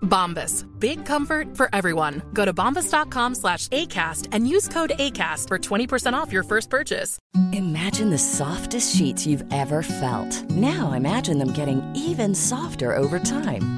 Bombas. Big comfort for everyone. Go to bombas.com slash ACAST and use code ACAST for 20% off your first purchase. Imagine the softest sheets you've ever felt. Now imagine them getting even softer over time.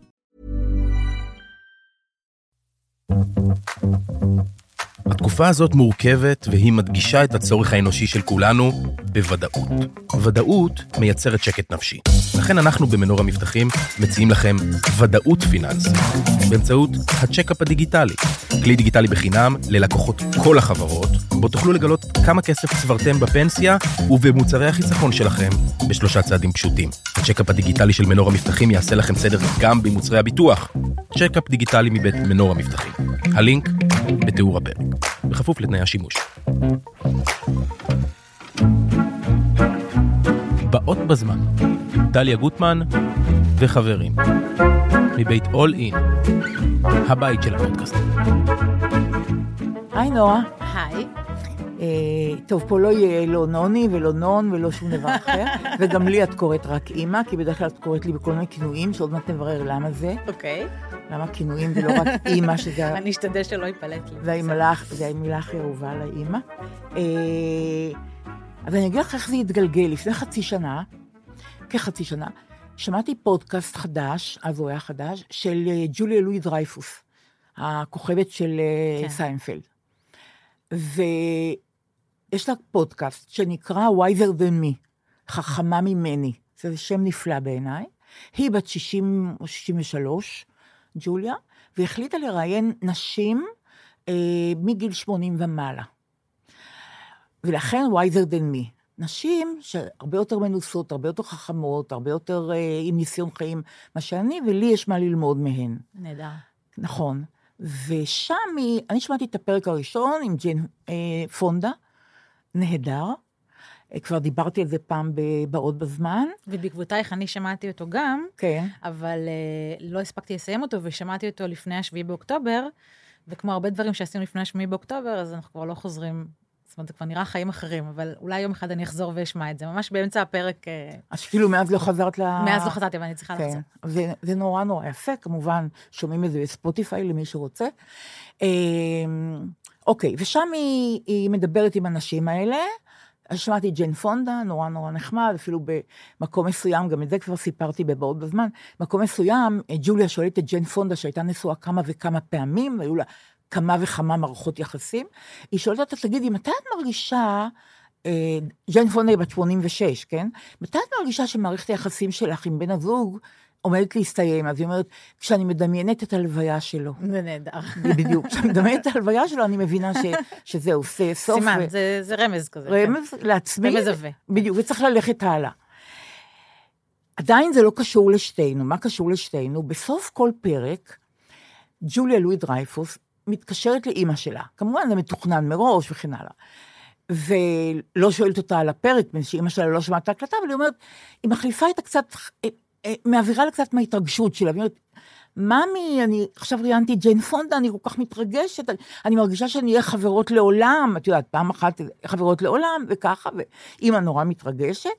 התקופה הזאת מורכבת והיא מדגישה את הצורך האנושי של כולנו בוודאות. ודאות מייצרת שקט נפשי. לכן אנחנו במנורה מבטחים מציעים לכם ודאות פיננסית באמצעות הצ'קאפ הדיגיטלי. כלי דיגיטלי בחינם ללקוחות כל החברות, בו תוכלו לגלות כמה כסף צברתם בפנסיה ובמוצרי החיסכון שלכם בשלושה צעדים פשוטים. הצ'קאפ הדיגיטלי של מנורה מבטחים יעשה לכם סדר גם במוצרי הביטוח. צ'קאפ דיגיטלי מבית מנורה מבטחים. הלינק בתיאור הפרק, בכפוף לתנאי השימוש. באות בזמן, דליה גוטמן וחברים, מבית All In, הבית של הפודקאסט. היי נועה. היי. טוב, פה לא יהיה לא נוני ולא נון ולא שום דבר אחר, וגם לי את קוראת רק אימא, כי בדרך כלל את קוראת לי בכל מיני כינויים, שעוד מעט נברר למה זה. אוקיי. למה כינויים ולא רק אימא, שזה... אני אשתדל שלא ייפלט לי. זה המילה, הכי אהובה על האימא. אה, אז אני אגיד לך איך זה התגלגל. לפני חצי שנה, כחצי שנה, שמעתי פודקאסט חדש, אז הוא היה חדש, של אה, ג'וליה לואי דרייפוס, הכוכבת של אה, כן. סיינפלד. ויש לה פודקאסט שנקרא Wiser Than Me, חכמה ממני. זה שם נפלא בעיניי. היא בת 60 או 63, ג'וליה, והחליטה לראיין נשים אה, מגיל 80 ומעלה. ולכן wiser than me. נשים שהרבה יותר מנוסות, הרבה יותר חכמות, הרבה יותר אה, עם ניסיון חיים מה שאני, ולי יש מה ללמוד מהן. נהדר. נכון. ושם היא, אני שמעתי את הפרק הראשון עם ג'ין אה, פונדה, נהדר. אה, כבר דיברתי על זה פעם בבאות בזמן. ובעקבותייך אני שמעתי אותו גם, כן. אבל uh, לא הספקתי לסיים אותו, ושמעתי אותו לפני השביעי באוקטובר, וכמו הרבה דברים שעשינו לפני השביעי באוקטובר, אז אנחנו כבר לא חוזרים, זאת אומרת, זה כבר נראה חיים אחרים, אבל אולי יום אחד אני אחזור ואשמע את זה, ממש באמצע הפרק, uh, אז כאילו מאז לא חזרת ל... מאז לא חזרתי, אבל אני צריכה כן, לחזור. זה, זה נורא נורא יפה, כמובן, שומעים את זה בספוטיפיי למי שרוצה. אוקיי, ושם היא, היא מדברת עם הנשים האלה. אז שמעתי את ג'יין פונדה, נורא נורא נחמד, אפילו במקום מסוים, גם את זה כבר סיפרתי בבאות בזמן, מקום מסוים, אה, ג'וליה שואלת את ג'יין פונדה, שהייתה נשואה כמה וכמה פעמים, והיו לה כמה וכמה מערכות יחסים, היא שואלת אותה, תגידי, מתי את מרגישה, אה, ג'יין פונדה היא בת 86, כן? מתי את מרגישה שמערכת היחסים שלך עם בן הזוג עומדת להסתיים? אז היא אומרת, כשאני מדמיינת את הלוויה שלו. זה נהדר. בדיוק, כשאני מדמיינת את הלוויה שלו, אני מבינה ש, שזה עושה סוף. סימן, ו- זה, זה רמז כזה. רמז לעצמי. רמז עבה. בדיוק, וצריך ללכת הלאה. עדיין זה לא קשור לשתינו. מה קשור לשתינו? בסוף כל פרק, ג'וליה לואי דרייפוס מתקשרת לאימא שלה. כמובן, זה מתוכנן מראש וכן הלאה. ולא שואלת אותה על הפרק, מפני שאימא שלה לא שמעה את ההקלטה, אבל היא אומרת, היא מחליפה איתה קצת, מעבירה לה קצת מההתרגשות שלה. והיא אומרת, ממי, אני עכשיו ראיינתי ג'יין פונדה, אני כל כך מתרגשת, אני, אני מרגישה שנהיה חברות לעולם, את יודעת, פעם אחת חברות לעולם, וככה, ואימא נורא מתרגשת.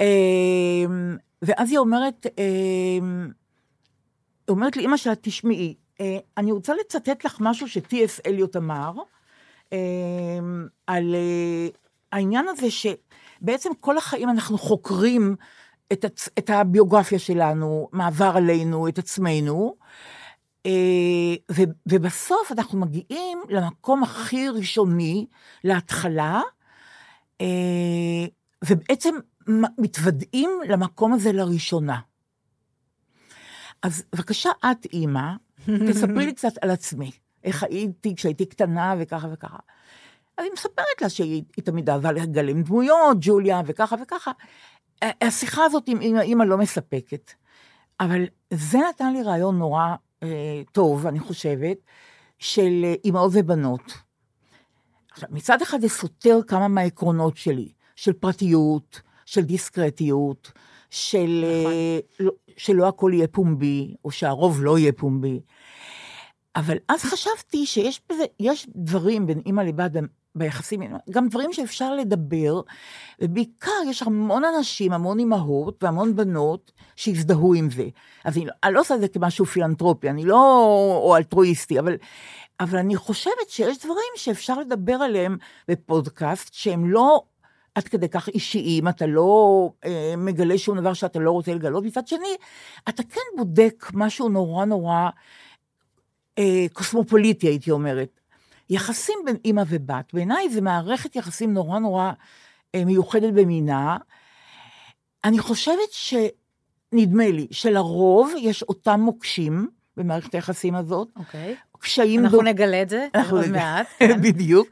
אמ, ואז היא אומרת, אמ, היא אומרת לי, אמא שלה, תשמעי, אה, אני רוצה לצטט לך משהו שטי.אס. אליוט אמר, אמ, על אה, העניין הזה שבעצם כל החיים אנחנו חוקרים את, הצ... את הביוגרפיה שלנו, מה עבר עלינו, את עצמנו, אה, ו... ובסוף אנחנו מגיעים למקום הכי ראשוני, להתחלה, אה, ובעצם מתוודעים למקום הזה לראשונה. אז בבקשה, את אימא, תספרי לי קצת על עצמי, איך הייתי כשהייתי קטנה וככה וככה. אז היא מספרת לה שהיא היא תמיד אהבה לגלם דמויות, ג'וליה וככה וככה. השיחה הזאת עם אימא, לא מספקת. אבל זה נתן לי רעיון נורא אה, טוב, אני חושבת, של אה, אימהות ובנות. עכשיו, מצד אחד זה סותר כמה מהעקרונות שלי, של פרטיות, של דיסקרטיות, של אה, לא, שלא הכל יהיה פומבי, או שהרוב לא יהיה פומבי. אבל אז חשבתי שיש בזה, יש דברים בין אימא לבת ב- ביחסים, גם דברים שאפשר לדבר, ובעיקר יש המון אנשים, המון אימהות והמון בנות שהזדהו עם זה. אז אני, לא- אני לא עושה את זה כמשהו פילנטרופי, אני לא, או אלטרואיסטי, אבל, אבל אני חושבת שיש דברים שאפשר לדבר עליהם בפודקאסט, שהם לא עד כדי כך אישיים, אתה לא אה, מגלה שום דבר שאתה לא רוצה לגלות. מצד שני, אתה כן בודק משהו נורא נורא אה, קוסמופוליטי, הייתי אומרת. יחסים בין אימא ובת, בעיניי זה מערכת יחסים נורא נורא אה, מיוחדת במינה. אני חושבת שנדמה לי שלרוב יש אותם מוקשים במערכת היחסים הזאת. אוקיי. קשיים אנחנו דו- נגלה את זה אנחנו עוד. מעט. כן. בדיוק.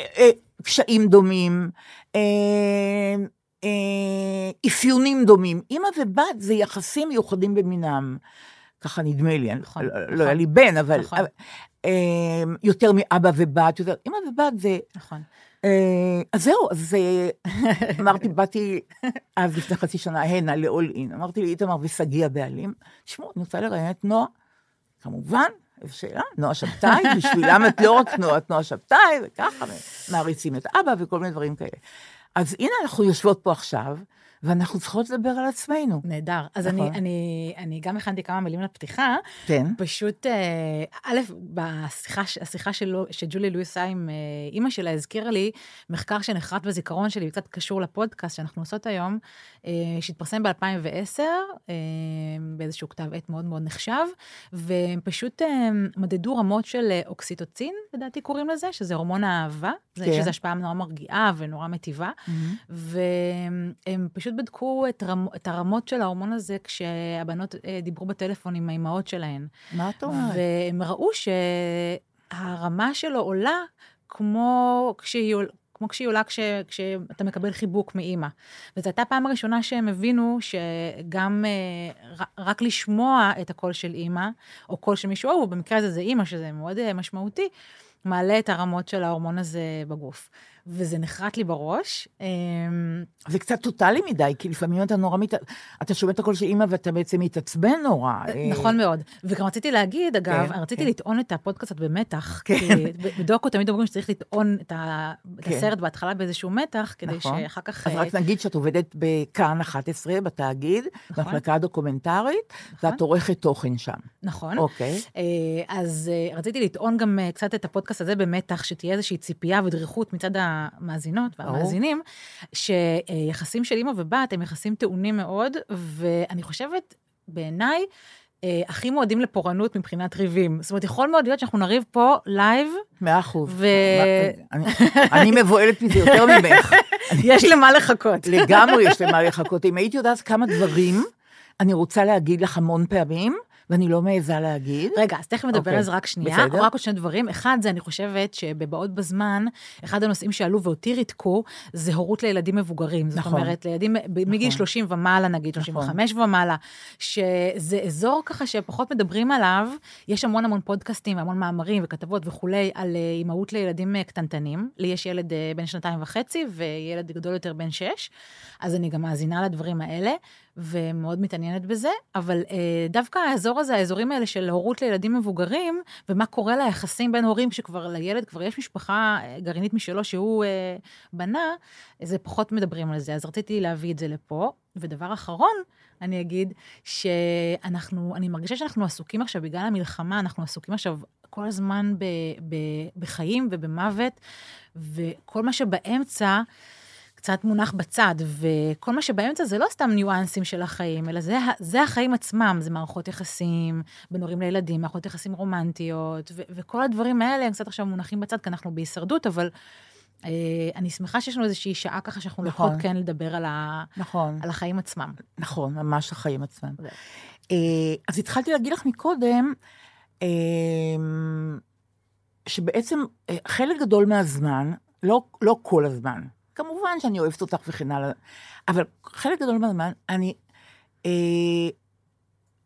אה, קשיים דומים, אה, אה, אפיונים דומים. אימא ובת זה יחסים מיוחדים במינם. ככה נדמה לי, אני- נכון, לא- נכון. לא היה לי בן, אבל... נכון. אבל, אה, יותר מאבא ובת, יותר... אימא ובת זה... נכון. אה, אז זהו, אז אה, אמרתי, באתי אז לפני חצי שנה הנה ל-all in. אמרתי לאיתמר ושגיא הבעלים, תשמעו, אני רוצה לראיין את נועה. כמובן, איזו שאלה, נועה שבתאי, בשבילם את לא רק נועה, את נועה שבתאי, וככה, מעריצים את אבא וכל מיני דברים כאלה. אז הנה אנחנו יושבות פה עכשיו, ואנחנו צריכות לדבר על עצמנו. נהדר. אז אני, נכון. אני, אני גם הכנתי כמה מילים לפתיחה. כן. פשוט, אה, א', בשיחה, השיחה שלו, שג'ולי לואיס עשה עם אה, אימא שלה, הזכירה לי מחקר שנחרט בזיכרון שלי, קצת קשור לפודקאסט שאנחנו עושות היום, אה, שהתפרסם ב-2010, אה, באיזשהו כתב עת מאוד מאוד נחשב, והם פשוט מדדו רמות של אוקסיטוצין, לדעתי קוראים לזה, שזה הורמון האהבה, כן. שזו השפעה נורא מרגיעה ונורא מטיבה. והם פשוט בדקו את, רמ, את הרמות של ההורמון הזה כשהבנות אה, דיברו בטלפון עם האימהות שלהן. מה את אומרת? והם ראו שהרמה שלו עולה כמו כשהיא, עול- כמו כשהיא עולה כש, כשאתה מקבל חיבוק מאימא. וזו הייתה הפעם הראשונה שהם הבינו שגם אה, רק לשמוע את הקול של אימא, או קול של מישהו אהוב, במקרה הזה זה אימא, שזה מאוד אה, משמעותי, מעלה את הרמות של ההורמון הזה בגוף. וזה נחרט לי בראש. אמ, זה קצת טוטאלי מדי, כי לפעמים אתה נורא מת... אתה שומע את הקול של אימא ואתה בעצם מתעצבן נורא. אה, נכון מאוד. וגם רציתי להגיד, אגב, כן, רציתי כן. לטעון את הפודקאסט במתח. כן. כי בדוקו תמיד אומרים שצריך לטעון את ה- את כן. השארת בהתחלה באיזשהו מתח, כדי נכון. שאחר כך... אז אה, רק נגיד שאת עובדת בכאן 11, בתאגיד, נכון. במחלקה הדוקומנטרית, נכון. ואת עורכת תוכן שם. נכון. אוקיי. אה, אז אה, רציתי לטעון גם אה, קצת את הפודקאסט הזה במתח, שתהיה איזושהי ציפייה ודריכות מצד המאזינות והמאזינים, שיחסים של אימא ובת הם יחסים טעונים מאוד, ואני חושבת, בעיניי, אה, הכי מועדים לפורענות מבחינת ריבים. זאת אומרת, יכול מאוד להיות שאנחנו נריב פה לייב, מאה אחוז. ו- אני- אני מבוהלת מזה יותר ממך. יש למה לחכות. לגמרי יש למה לחכות. אם הייתי יודעת כמה דברים אני רוצה להגיד לך המון פעמים, ואני לא מעיזה להגיד. רגע, אז תכף נדבר אוקיי, על זה רק שנייה. בסדר. רק עוד שני דברים. אחד, זה אני חושבת שבבאות בזמן, אחד הנושאים שעלו ואותי ריתקו, זה הורות לילדים מבוגרים. זאת נכון. אומרת, לילדים ב- מגיל 30 ומעלה, נגיד, נכון. 35 ומעלה, שזה אזור ככה שפחות מדברים עליו. יש המון המון פודקאסטים והמון מאמרים וכתבות וכולי על אה, אימהות לילדים אה, קטנטנים. לי יש ילד אה, בן שנתיים וחצי וילד גדול יותר בן שש, אז אני גם מאזינה לדברים האלה. ומאוד מתעניינת בזה, אבל אה, דווקא האזור הזה, האזורים האלה של הורות לילדים מבוגרים, ומה קורה ליחסים בין הורים שכבר לילד כבר יש משפחה אה, גרעינית משלו שהוא אה, בנה, זה פחות מדברים על זה, אז רציתי להביא את זה לפה. ודבר אחרון, אני אגיד, שאנחנו, אני מרגישה שאנחנו עסוקים עכשיו, בגלל המלחמה, אנחנו עסוקים עכשיו כל הזמן ב, ב, בחיים ובמוות, וכל מה שבאמצע, קצת מונח בצד, וכל מה שבאמצע זה לא סתם ניואנסים של החיים, אלא זה, זה החיים עצמם, זה מערכות יחסים בין הורים לילדים, מערכות יחסים רומנטיות, ו, וכל הדברים האלה הם קצת עכשיו מונחים בצד, כי אנחנו בהישרדות, אבל אה, אני שמחה שיש לנו איזושהי שעה ככה שאנחנו נכון. יכולות כן לדבר על, ה, נכון. על החיים עצמם. נכון, ממש החיים עצמם. אה, אז התחלתי להגיד לך מקודם, אה, שבעצם חלק גדול מהזמן, לא, לא כל הזמן, כמובן שאני אוהבת אותך וכן הלאה, אבל חלק גדול מהזמן, אני, אה,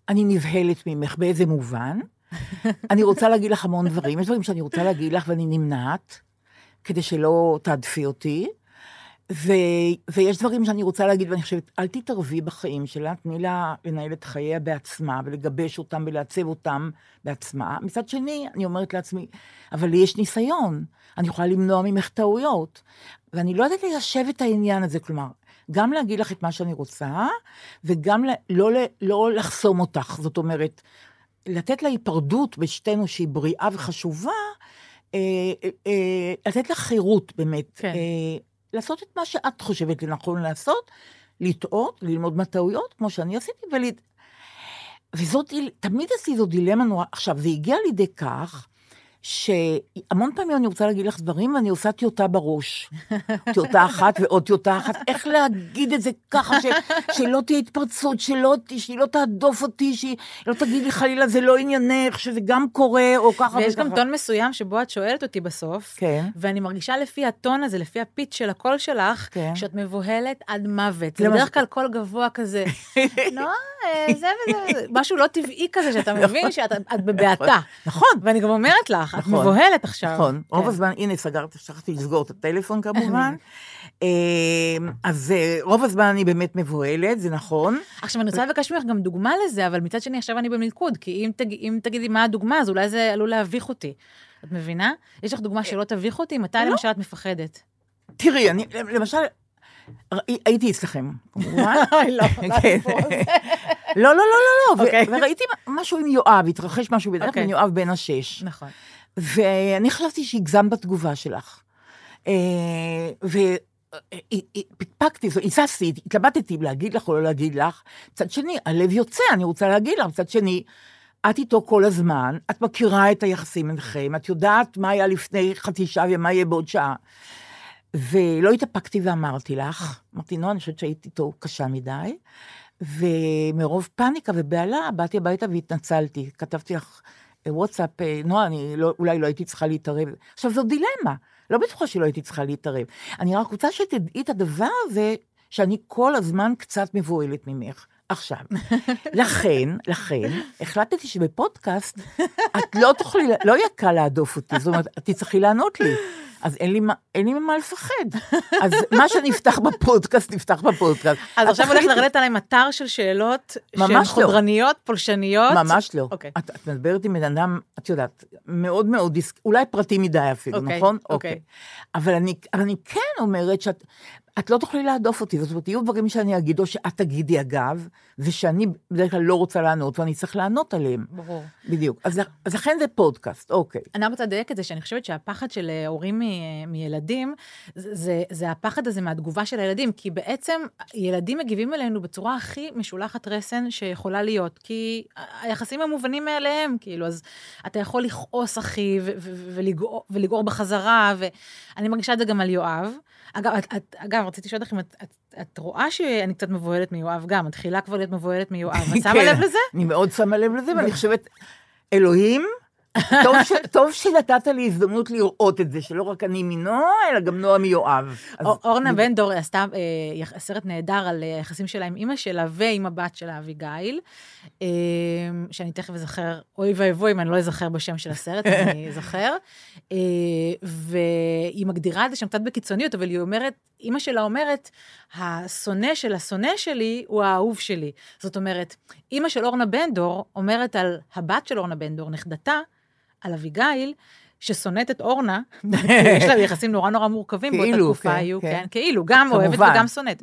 אני נבהלת ממך, באיזה מובן? אני רוצה להגיד לך המון דברים, יש דברים שאני רוצה להגיד לך ואני נמנעת, כדי שלא תעדפי אותי. ו, ויש דברים שאני רוצה להגיד, ואני חושבת, אל תתערבי בחיים שלה, תני לה לנהל את חייה בעצמה, ולגבש אותם ולעצב אותם בעצמה. מצד שני, אני אומרת לעצמי, אבל לי יש ניסיון, אני יכולה למנוע ממך טעויות. ואני לא יודעת ליישב את העניין הזה, כלומר, גם להגיד לך את מה שאני רוצה, וגם לא, ל- לא לחסום אותך. זאת אומרת, לתת לה היפרדות בשתינו שהיא בריאה וחשובה, אה, אה, אה, לתת לך חירות באמת. כן. אה, לעשות את מה שאת חושבת לנכון לעשות, לטעות, ללמוד מהטעויות, כמו שאני עשיתי, ול... וזאת, תמיד עשיתי זו דילמה נורא. עכשיו, זה הגיע לידי כך, שהמון פעמים אני רוצה להגיד לך דברים, ואני עושה טיוטה בראש. טיוטה אחת ועוד טיוטה אחת, איך להגיד את זה ככה, ש, שלא תהיה התפרצות, שלא, שהיא לא תהדוף אותי, שהיא לא תגיד לי חלילה, זה לא עניינך, שזה גם קורה, או ככה ויש גם וככה. טון מסוים שבו את שואלת אותי בסוף, כן. ואני מרגישה לפי הטון הזה, לפי הפיץ של הקול שלך, כן. שאת מבוהלת עד מוות. זה בדרך כלל קול גבוה כזה, נועה, אה, זה וזה, וזה", משהו לא טבעי כזה, שאתה מבין שאת את בבעתה. נכון. ואני גם אומרת לך, את נכון. מבוהלת עכשיו. נכון, רוב כן. הזמן, הנה, סגרתי, שכחתי לסגור את הטלפון כמובן. אה, אז אה, רוב הזמן אני באמת מבוהלת, זה נכון. עכשיו, אני רוצה לבקש ממך גם דוגמה לזה, אבל מצד שני, עכשיו אני במלכוד, כי אם, תג... אם תגידי מה הדוגמה, אז אולי זה עלול להביך אותי. את מבינה? יש לך דוגמה שלא תביך אותי? מתי לא. למשל את מפחדת? תראי, אני, למשל, הייתי אצלכם, כמובן. לא, כן. לא, לא, לא, לא, לא, אוקיי. וראיתי משהו עם יואב, התרחש משהו בדרך אוקיי. עם יואב בן השש. נכון. ואני חשבתי שהגזמת בתגובה שלך. ופקפקתי, היססתי, התלבטתי אם להגיד לך או לא להגיד לך. מצד שני, הלב יוצא, אני רוצה להגיד לך. מצד שני, את איתו כל הזמן, את מכירה את היחסים ביניכם, את יודעת מה היה לפני חצי שעה ומה יהיה בעוד שעה. ולא התאפקתי ואמרתי לך, אמרתי, נועה, אני חושבת שהיית איתו קשה מדי, ומרוב פאניקה ובהלה, באתי הביתה והתנצלתי. כתבתי לך אה, וואטסאפ, אה, נועה, אני לא, אולי לא הייתי צריכה להתערב. עכשיו, זו דילמה, לא בטוחה שלא הייתי צריכה להתערב. אני רק רוצה שתדעי את הדבר הזה, שאני כל הזמן קצת מבוהלת ממך. עכשיו, לכן, לכן, החלטתי שבפודקאסט את לא תוכלי, לא יהיה קל להדוף אותי, זאת אומרת, את תצטרכי לענות לי. אז אין לי, מה- אין לי ממה לפחד. אז מה שנפתח בפודקאסט, נפתח בפודקאסט. אז עכשיו הולך תחליטי. לרדת עליי מטר של שאלות שהן לא. חודרניות, פולשניות. ממש לא. אוקיי. את, את מדברת עם בן אדם, את יודעת, מאוד מאוד דיסק... אולי פרטי מדי אפילו, אוקיי, נכון? אוקיי. אבל אני, אבל אני כן אומרת שאת את לא תוכלי להדוף אותי, זאת אומרת, יהיו דברים שאני אגיד, או שאת תגידי אגב, ושאני בדרך כלל לא רוצה לענות, ואני צריך לענות עליהם. ברור. בדיוק. אז, אז לכן זה פודקאסט, אוקיי. אני רוצה לדייק את זה, שאני חושבת שהפחד של אה, הורים מ- מילדים, זה, זה, זה הפחד הזה מהתגובה של הילדים, כי בעצם ילדים מגיבים אלינו בצורה הכי משולחת רסן שיכולה להיות, כי היחסים הם מובנים מאליהם, כאילו, אז אתה יכול לכעוס, אחי, ולגעור בחזרה, ואני מרגישה את זה גם על יואב. אגב, את, את, אגב, רציתי לשאול אותך אם את, את, את רואה שאני קצת מבוהלת מיואב גם, מתחילה כבר להיות מבוהלת מיואב. את שמה כן, לב לזה? אני מאוד שמה לב לזה, ואני חושבת, אלוהים, טוב, ש, טוב שנתת לי הזדמנות לראות את זה, שלא רק אני מנועה, אלא גם נועה מיואב. אז- אור- אורנה בן דור עשתה אה, סרט נהדר על אה, היחסים שלה עם אימא שלה ועם הבת שלה, אביגיל, אה, שאני תכף אזכר, אוי ואבוי אם אני לא אזכר בשם של הסרט, אני אזכר. אה, והיא מגדירה את זה שם קצת בקיצוניות, אבל היא אומרת, אימא שלה אומרת, השונא של השונא שלי הוא האהוב שלי. זאת אומרת, אימא של אורנה בן דור אומרת על הבת של אורנה בן דור, נכדתה, על אביגיל, ששונאת את אורנה, יש לה יחסים נורא נורא מורכבים באותה כאילו, תקופה כן, היו, כן. כן, כאילו, גם אוהבת כמובן. וגם שונאת.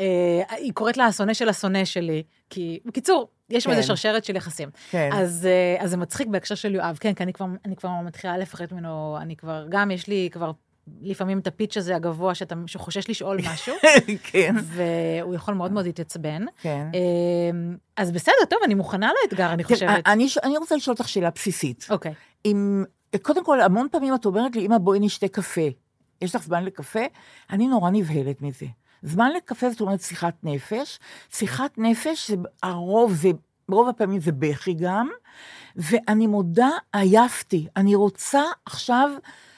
אה, היא קוראת לה השונא של השונא שלי, כי, בקיצור, יש שם כן. שרשרת של יחסים. כן. אז, אה, אז זה מצחיק בהקשר של יואב, כן, כי אני כבר, אני כבר מתחילה לפחד ממנו, אני כבר, גם יש לי כבר לפעמים את הפיץ' הזה הגבוה, שאתה, שחושש לשאול משהו, כן. והוא יכול מאוד מאוד להתעצבן. כן. אה, אז בסדר, טוב, אני מוכנה לאתגר, אני חושבת. אני, אני רוצה לשאול אותך שאלה בסיסית. אוקיי. אם, קודם כל, המון פעמים את אומרת לי, אמא, בואי נשתה קפה. יש לך זמן לקפה? אני נורא נבהלת מזה. זמן לקפה זאת אומרת שיחת נפש. שיחת נפש, זה, הרוב זה, ברוב הפעמים זה בכי גם, ואני מודה, עייפתי. אני רוצה עכשיו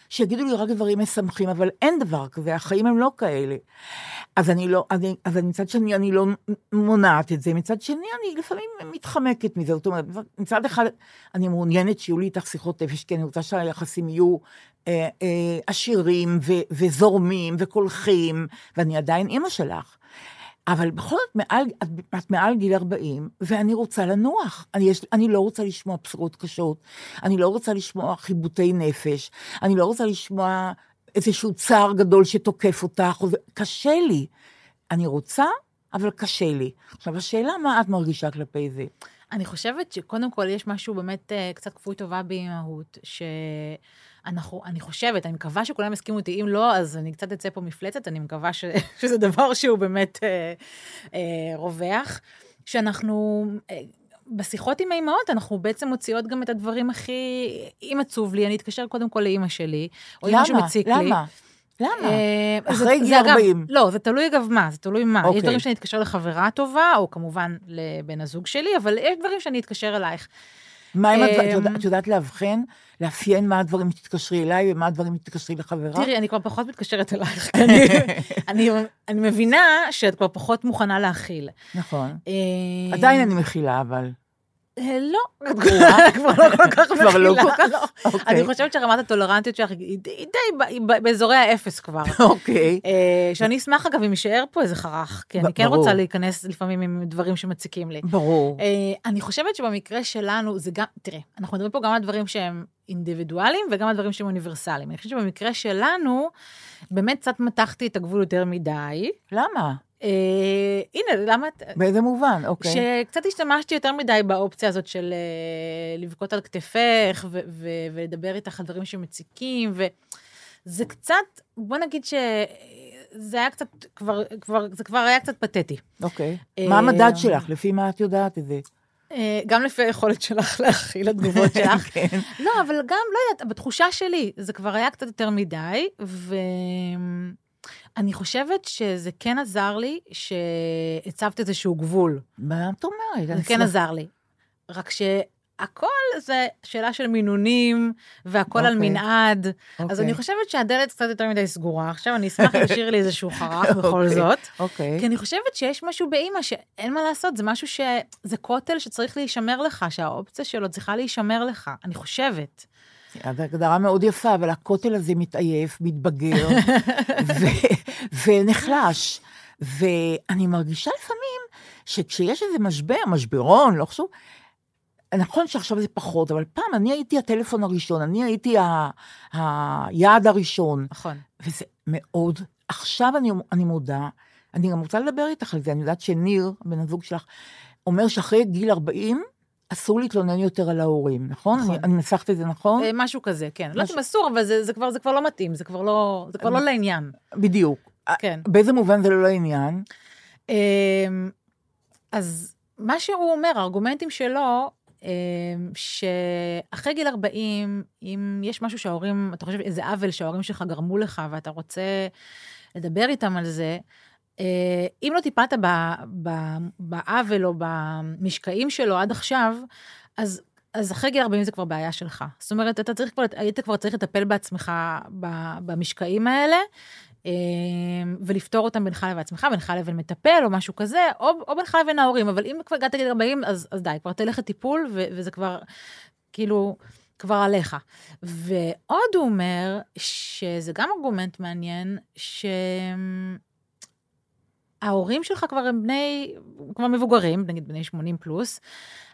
שיגידו לי רק דברים משמחים, אבל אין דבר כזה, החיים הם לא כאלה. אז אני לא, אני, אז אני, מצד שני, אני לא מונעת את זה, מצד שני, אני לפעמים מתחמקת מזה. זאת אומרת, מצד אחד, אני מעוניינת שיהיו לי איתך שיחות נפש, כי אני רוצה שהיחסים יהיו אה, אה, עשירים ו, וזורמים וקולחים, ואני עדיין אימא שלך. אבל בכל זאת, מעל, את, את מעל גיל 40, ואני רוצה לנוח. אני, יש, אני לא רוצה לשמוע בשורות קשות, אני לא רוצה לשמוע חיבוטי נפש, אני לא רוצה לשמוע איזשהו צער גדול שתוקף אותך, קשה לי. אני רוצה, אבל קשה לי. עכשיו, השאלה מה את מרגישה כלפי זה. אני חושבת שקודם כל יש משהו באמת אה, קצת כפוי טובה באימהות, שאנחנו, אני חושבת, אני מקווה שכולם יסכימו איתי, אם לא, אז אני קצת אצא פה מפלצת, אני מקווה ש, שזה דבר שהוא באמת אה, אה, רווח, שאנחנו... אה, בשיחות עם האימהות, אנחנו בעצם מוציאות גם את הדברים הכי... אם עצוב לי, אני אתקשר קודם כל לאימא שלי, או אם משהו למה? מציק לי. למה? למה? אה, אחרי גיל זה אגב- 40. לא, זה תלוי אגב מה, זה תלוי מה. יש אוקיי. דברים שאני אתקשר לחברה טובה, או כמובן לבן הזוג שלי, אבל יש דברים שאני אתקשר אלייך. מה אם את, אמ, יודעת, את יודעת לאבחן, לאפיין מה הדברים שתתקשרי אליי ומה הדברים שתתקשרי לחברה? תראי, אני כבר פחות מתקשרת אלייך, אני- מבינה שאת כבר פחות מוכנה להכיל. נכון. אה, עדיין אני מכילה, אבל... לא, את כבר לא כל כך מכילה. לא כל כך? לא. אוקיי. אני חושבת שרמת הטולרנטיות שלך היא די באזורי האפס כבר. אוקיי. אה, שאני אשמח, אגב, אם יישאר פה איזה חרך, כי אני כן. רוצה להיכנס לפעמים עם דברים שמציקים לי. ברור. אה, אני חושבת שבמקרה שלנו, זה גם, תראה, אנחנו מדברים פה גם על דברים שהם אינדיבידואליים וגם על דברים שהם אוניברסליים. אני חושבת שבמקרה שלנו, באמת קצת מתחתי את הגבול יותר מדי. למה? אה, הנה, למה את... באיזה מובן? אוקיי. שקצת השתמשתי יותר מדי באופציה הזאת של אה, לבכות על כתפך ו- ו- ולדבר איתך על דברים שמציקים, וזה קצת, בוא נגיד שזה היה קצת, כבר, כבר, זה כבר היה קצת פתטי. אוקיי. אה, מה המדד שלך? לפי מה את יודעת את זה? אה, גם לפי היכולת שלך להכיל התגובות שלך. כן. לא, אבל גם, לא יודעת, בתחושה שלי, זה כבר היה קצת יותר מדי, ואני חושבת שזה כן עזר לי שהצבת איזשהו גבול. מה את אומרת? זה אני כן עזר לי. רק שהכל זה שאלה של מינונים, והכל על אוקיי. מנעד. אז אוקיי. אני חושבת שהדלת קצת יותר מדי סגורה. עכשיו אני אשמח אם תשאירי לי איזשהו חרך בכל אוקיי. זאת. אוקיי. כי אני חושבת שיש משהו באימא שאין מה לעשות, זה משהו ש... זה כותל שצריך להישמר לך, שהאופציה שלו צריכה להישמר לך, אני חושבת. זו הגדרה מאוד יפה, אבל הכותל הזה מתעייף, מתבגר, ו- ונחלש. ואני מרגישה לפעמים שכשיש איזה משבר, משברון, לא חשוב, נכון שעכשיו זה פחות, אבל פעם אני הייתי הטלפון הראשון, אני הייתי ה- היעד הראשון, נכון. וזה מאוד, עכשיו אני, אני מודה, אני גם רוצה לדבר איתך על זה, אני יודעת שניר, בן הזוג שלך, אומר שאחרי גיל 40, אסור להתלונן יותר על ההורים, נכון? נכון. אני, מנסחת את זה נכון? אה, משהו כזה, כן. לא יודעת משהו- אם אסור, אבל זה, זה, כבר, זה כבר לא מתאים, זה כבר לא, זה כבר לא לעניין. בדיוק. כן. באיזה מובן זה לא לעניין? אמ, אז מה שהוא אומר, הארגומנטים שלו, אמ, שאחרי גיל 40, אם יש משהו שההורים, אתה חושב, איזה עוול שההורים שלך גרמו לך ואתה רוצה לדבר איתם על זה, אה, אם לא טיפלת בעוול או במשקעים שלו עד עכשיו, אז... אז אחרי גיל 40 זה כבר בעיה שלך. זאת אומרת, אתה צריך כבר, היית כבר צריך לטפל בעצמך במשקעים האלה, אה, ולפתור אותם בינך לבין עצמך, בינך לבין מטפל או משהו כזה, או, או בינך לבין ההורים, אבל אם כבר הגעת לגיל 40, אז, אז די, כבר תלך לטיפול, ו, וזה כבר, כאילו, כבר עליך. ועוד הוא אומר, שזה גם ארגומנט מעניין, ש... ההורים שלך כבר הם בני, כבר מבוגרים, נגיד בני 80 פלוס.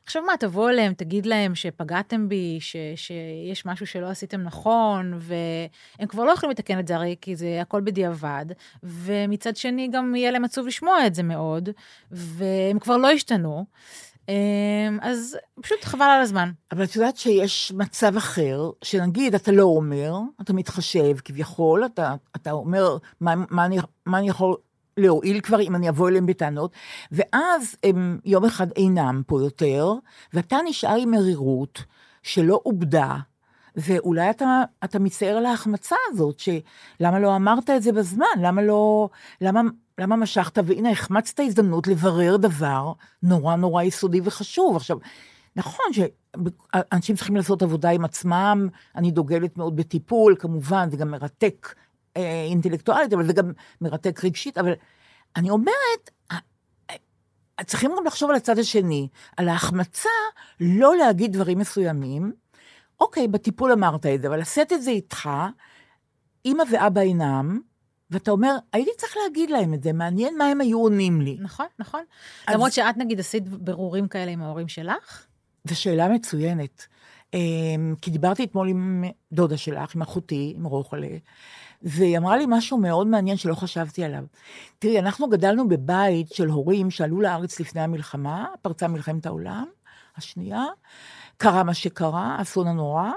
עכשיו מה, תבוא אליהם, תגיד להם שפגעתם בי, ש, שיש משהו שלא עשיתם נכון, והם כבר לא יכולים לתקן את זה הרי, כי זה הכל בדיעבד, ומצד שני גם יהיה להם עצוב לשמוע את זה מאוד, והם כבר לא השתנו. אמ, אז פשוט חבל על הזמן. אבל את יודעת שיש מצב אחר, שנגיד אתה לא אומר, אתה מתחשב כביכול, אתה, אתה אומר מה, מה, אני, מה אני יכול להועיל כבר אם אני אבוא אליהם בטענות, ואז הם יום אחד אינם פה יותר, ואתה נשאר עם מרירות שלא עובדה, ואולי אתה, אתה מצטער על ההחמצה הזאת, שלמה לא אמרת את זה בזמן, למה לא, למה, למה משכת, והנה החמצת הזדמנות לברר דבר נורא נורא יסודי וחשוב. עכשיו, נכון שאנשים צריכים לעשות עבודה עם עצמם, אני דוגלת מאוד בטיפול, כמובן, זה גם מרתק אה, אינטלקטואלית, אבל זה גם מרתק רגשית, אבל אני אומרת, צריכים גם לחשוב על הצד השני, על ההחמצה, לא להגיד דברים מסוימים. אוקיי, בטיפול אמרת את זה, אבל לשאת את זה איתך, אמא ואבא אינם, ואתה אומר, הייתי צריך להגיד להם את זה, מעניין מה הם היו עונים לי. נכון, נכון. אז... למרות שאת נגיד עשית ברורים כאלה עם ההורים שלך? זו שאלה מצוינת. כי דיברתי אתמול עם דודה שלך, עם אחותי, עם רוחלה, והיא אמרה לי משהו מאוד מעניין שלא חשבתי עליו. תראי, אנחנו גדלנו בבית של הורים שעלו לארץ לפני המלחמה, פרצה מלחמת העולם השנייה, קרה מה שקרה, אסון הנורא,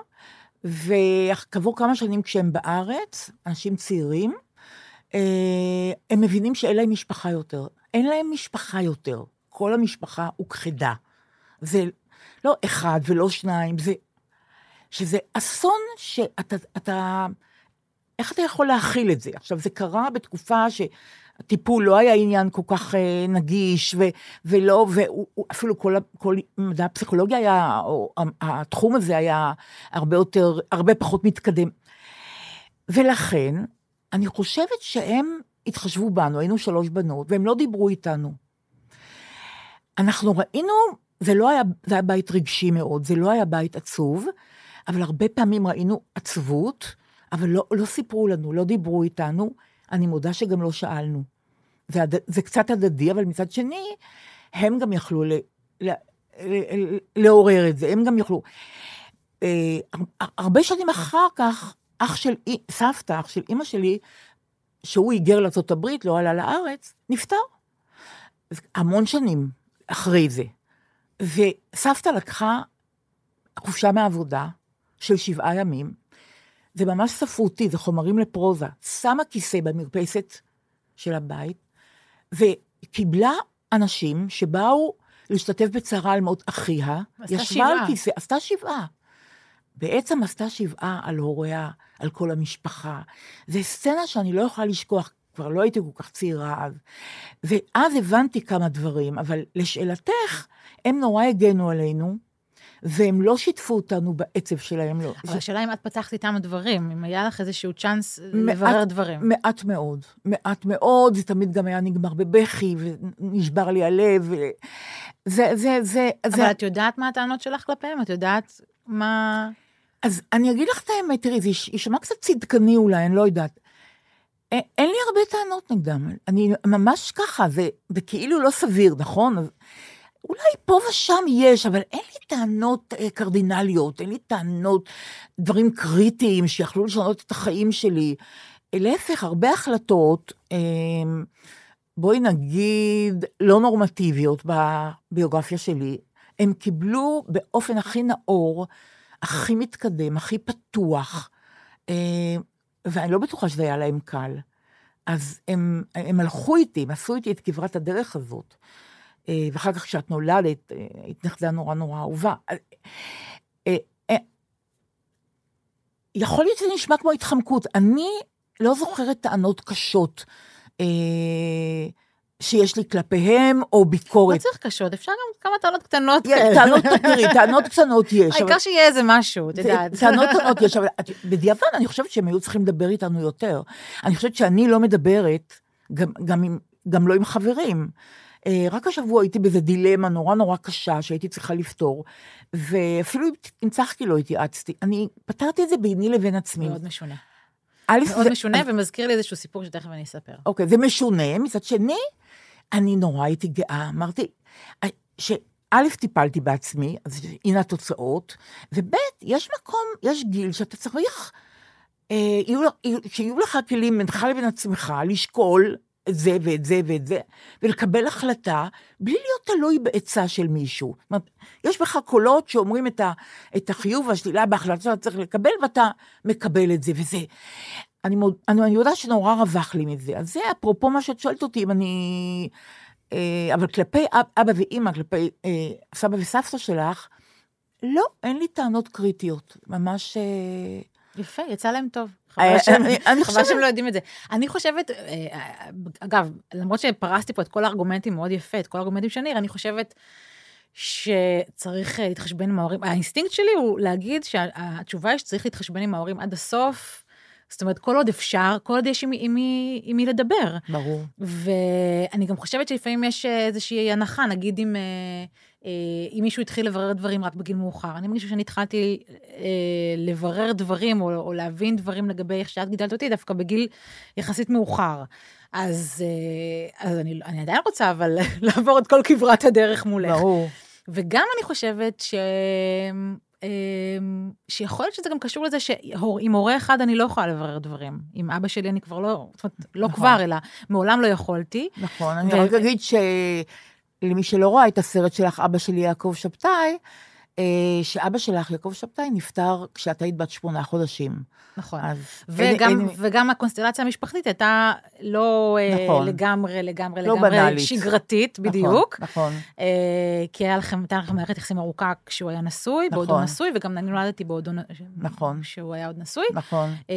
וכעבור כמה שנים כשהם בארץ, אנשים צעירים, אה, הם מבינים שאין להם משפחה יותר. אין להם משפחה יותר. כל המשפחה הוכחדה. זה לא אחד ולא שניים, זה... שזה אסון שאתה... אתה, איך אתה יכול להכיל את זה? עכשיו, זה קרה בתקופה שהטיפול לא היה עניין כל כך אה, נגיש, ו, ולא, ואפילו כל, כל מדע הפסיכולוגיה היה, או התחום הזה היה הרבה יותר, הרבה פחות מתקדם. ולכן, אני חושבת שהם התחשבו בנו, היינו שלוש בנות, והם לא דיברו איתנו. אנחנו ראינו, זה לא היה, זה היה בית רגשי מאוד, זה לא היה בית עצוב, אבל הרבה פעמים ראינו עצבות, אבל לא, לא סיפרו לנו, לא דיברו איתנו, אני מודה שגם לא שאלנו. זה, זה קצת הדדי, אבל מצד שני, הם גם יכלו ל, ל, ל, לעורר את זה, הם גם יכלו. אה, הרבה שנים אחר כך, אח של, סבתא, אח של אימא שלי, שהוא היגר לארה"ב, לא עלה לארץ, נפטר. המון שנים אחרי זה. וסבתא לקחה חופשה מעבודה של שבעה ימים, זה ממש ספרותי, זה חומרים לפרוזה. שמה כיסא במרפסת של הבית, וקיבלה אנשים שבאו להשתתף בצערה על מות אחיה, ישבה שבעה. על כיסא, עשתה שבעה. בעצם עשתה שבעה על הוריה, על כל המשפחה. זו סצנה שאני לא יכולה לשכוח, כבר לא הייתי כל כך צעירה אז. ואז הבנתי כמה דברים, אבל לשאלתך, הם נורא הגנו עלינו, והם לא שיתפו אותנו בעצב שלהם. לא. אבל השאלה אם את פתחת איתם דברים, אם היה לך איזשהו צ'אנס לברר דברים. מעט מאוד, מעט מאוד, זה תמיד גם היה נגמר בבכי, ונשבר לי הלב. זה, זה, זה... אבל זה... את יודעת מה הטענות שלך כלפיהם? את יודעת מה... אז אני אגיד לך את האמת, תראי, זה יישמע קצת צדקני אולי, אני לא יודעת. אין לי הרבה טענות נגדם, אני ממש ככה, זה, זה כאילו לא סביר, נכון? אולי פה ושם יש, אבל אין לי טענות אה, קרדינליות, אין לי טענות, דברים קריטיים שיכלו לשנות את החיים שלי. להפך, הרבה החלטות, אה, בואי נגיד, לא נורמטיביות בביוגרפיה שלי, הם קיבלו באופן הכי נאור, הכי מתקדם, הכי פתוח, אה, ואני לא בטוחה שזה היה להם קל. אז הם, הם הלכו איתי, הם עשו איתי את כברת הדרך הזאת. אה, ואחר כך כשאת נולדת, אה, היית נכדה נורא נורא אהובה. יכול להיות שזה נשמע כמו התחמקות. אני לא זוכרת טענות קשות. שיש לי כלפיהם, או ביקורת. לא צריך קשות, אפשר גם כמה טענות קטנות. טענות, תראי, טענות קטנות יש. העיקר שיהיה איזה משהו, את יודעת. טענות קטנות יש, אבל בדיעבד אני חושבת שהם היו צריכים לדבר איתנו יותר. אני חושבת שאני לא מדברת, גם לא עם חברים. אה, רק השבוע הייתי באיזה דילמה נורא נורא קשה שהייתי צריכה לפתור, ואפילו עם צחקי לא התייעצתי. אני פתרתי את זה ביני לבין עצמי. מאוד משונה. מאוד משונה, ומזכיר לי איזשהו סיפור שתכף אני אספר. אוקיי, זה משונה. מצד שני, אני נורא הייתי גאה, אמרתי, שא', טיפלתי בעצמי, אז הנה התוצאות, וב', יש מקום, יש גיל שאתה צריך, אה, יהיו, שיהיו לך כלים בינך לבין עצמך לשקול את זה ואת זה ואת זה, ולקבל החלטה בלי להיות תלוי בעצה של מישהו. זאת אומרת, יש בך קולות שאומרים את, ה, את החיוב והשלילה בהחלטה שאתה צריך לקבל, ואתה מקבל את זה וזה. אני, מוד, אני, אני יודעת שנורא רווח לי מזה. אז זה אפרופו מה שאת שואלת אותי, אם אני... אה, אבל כלפי אבא ואימא, כלפי אה, סבא וסבתא שלך, לא, אין לי טענות קריטיות. ממש... אה, יפה, יצא להם טוב. אה, חבל שהם- חושבת- שהם לא יודעים את זה. אני חושבת, אה, אגב, למרות שפרסתי פה את כל הארגומנטים מאוד יפה, את כל הארגומנטים של ניר, אני חושבת שצריך אה, להתחשבן עם ההורים. האינסטינקט שלי הוא להגיד שהתשובה היא שצריך להתחשבן עם ההורים עד הסוף. זאת אומרת, כל עוד אפשר, כל עוד יש עם מי- עם מי- עם מי לדבר. ברור. ואני גם חושבת שלפעמים יש אה, איזושהי הנחה, נגיד אם, אה, אה, אם מישהו התחיל לברר דברים רק בגיל מאוחר. אני מרגישה שאני התחלתי אה, לברר דברים או, או להבין דברים לגבי איך שאת גידלת אותי דווקא בגיל יחסית מאוחר. אז, אה, אז אני, אני עדיין רוצה, אבל לעבור את כל כברת הדרך מולך. ברור. וגם אני חושבת ש... שיכול להיות שזה גם קשור לזה שעם הורה אחד אני לא יכולה לברר דברים. עם אבא שלי אני כבר לא, זאת אומרת, לא נכון. כבר, אלא מעולם לא יכולתי. נכון, אני ו- רק אגיד שלמי שלא רואה את הסרט שלך, אבא שלי יעקב שבתאי, שאבא שלך, יעקב שבתאי, נפטר כשאת היית בת שמונה חודשים. נכון. אז וגם, אין- אין- וגם הקונסטלציה המשפחתית הייתה לא אה, נכון. לגמרי, לגמרי, לא לגמרי בנאלית. שגרתית, נכון, בדיוק. נכון. אה, כי היה לכם, הייתה לכם מערכת יחסים ארוכה כשהוא היה נשוי, נכון. נשוי, וגם אני נולדתי בעודו, נ- נכון. שהוא היה עוד נשוי. נכון. אה,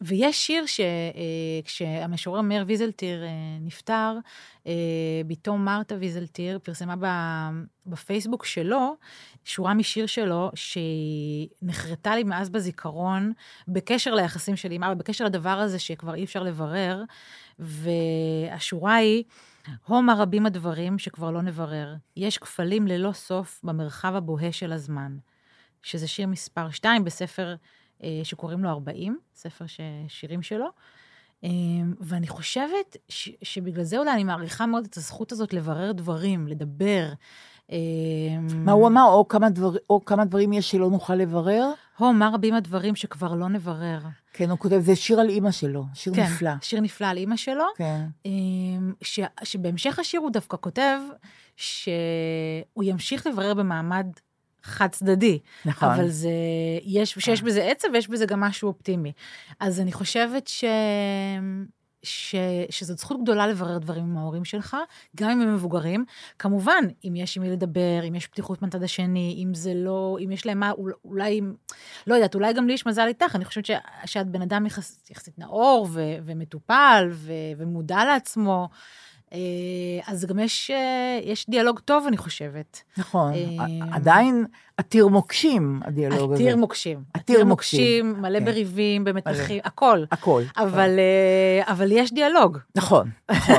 ויש שיר שכשהמשורר מאיר ויזלטיר אה, נפטר, אה, בתו מרתה ויזלטיר פרסמה ב- בפייסבוק שלו, שורה משיר שלו, שהיא נחרטה לי מאז בזיכרון, בקשר ליחסים שלי עם אבא, בקשר לדבר הזה שכבר אי אפשר לברר, והשורה היא, הומה רבים הדברים שכבר לא נברר. יש כפלים ללא סוף במרחב הבוהה של הזמן. שזה שיר מספר 2 בספר אה, שקוראים לו 40, ספר ש... שירים שלו. אה, ואני חושבת ש... שבגלל זה אולי אני מעריכה מאוד את הזכות הזאת לברר דברים, לדבר. אה, מה הוא אמר? או כמה, דבר, או כמה דברים יש שלא נוכל לברר? הו, מה רבים הדברים שכבר לא נברר. כן, הוא כותב, זה שיר על אימא שלו, שיר כן, נפלא. שיר נפלא על אימא שלו. כן. אמ, ש, שבהמשך השיר הוא דווקא כותב שהוא ימשיך לברר במעמד חד צדדי. נכון. אבל זה, יש, שיש בזה עצב ויש בזה גם משהו אופטימי. אז אני חושבת ש... ש, שזאת זכות גדולה לברר דברים עם ההורים שלך, גם אם הם מבוגרים. כמובן, אם יש עם מי לדבר, אם יש פתיחות מהצד השני, אם זה לא, אם יש להם מה, אול- אולי, לא יודעת, אולי גם לי יש מזל איתך, אני חושבת ש, שאת בן אדם יחס, יחסית נאור ו, ומטופל ו, ומודע לעצמו. אה, אז גם יש, אה, יש דיאלוג טוב, אני חושבת. נכון. אה, עדיין עתיר מוקשים, הדיאלוג הזה. עתיר מוקשים. עתיר מוקשים, מלא כן. בריבים, במתחים, הכל. הכל. אבל, אבל יש דיאלוג. נכון, נכון,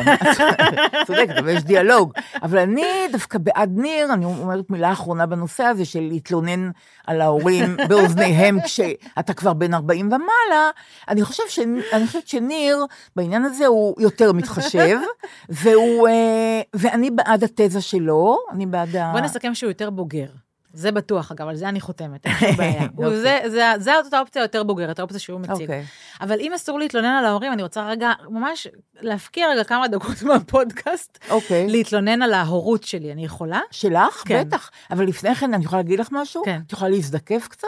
צודקת, אבל יש דיאלוג. אבל אני דווקא בעד ניר, אני אומרת מילה אחרונה בנושא הזה של להתלונן על ההורים באוזניהם כשאתה כבר בן 40 ומעלה, אני חושב ש- אני חושבת שניר, בעניין הזה הוא יותר מתחשב, והוא, אה, ואני בעד התזה שלו, אני בעד ה... בוא נסכם שהוא יותר בוגר. זה בטוח, אגב, על זה אני חותמת, אין שום בעיה. אוקיי. זה- זה- זה אותה אופציה יותר בוגרת, האופציה שהוא מציג. אוקיי. אבל אם אסור להתלונן על ההורים, אני רוצה רגע, ממש להפקיע רגע כמה דקות מהפודקאסט, אוקיי. להתלונן על ההורות שלי. אני יכולה? שלך? כן. בטח. אבל לפני כן, אני יכולה להגיד לך משהו? כן. את יכולה להזדקף קצת?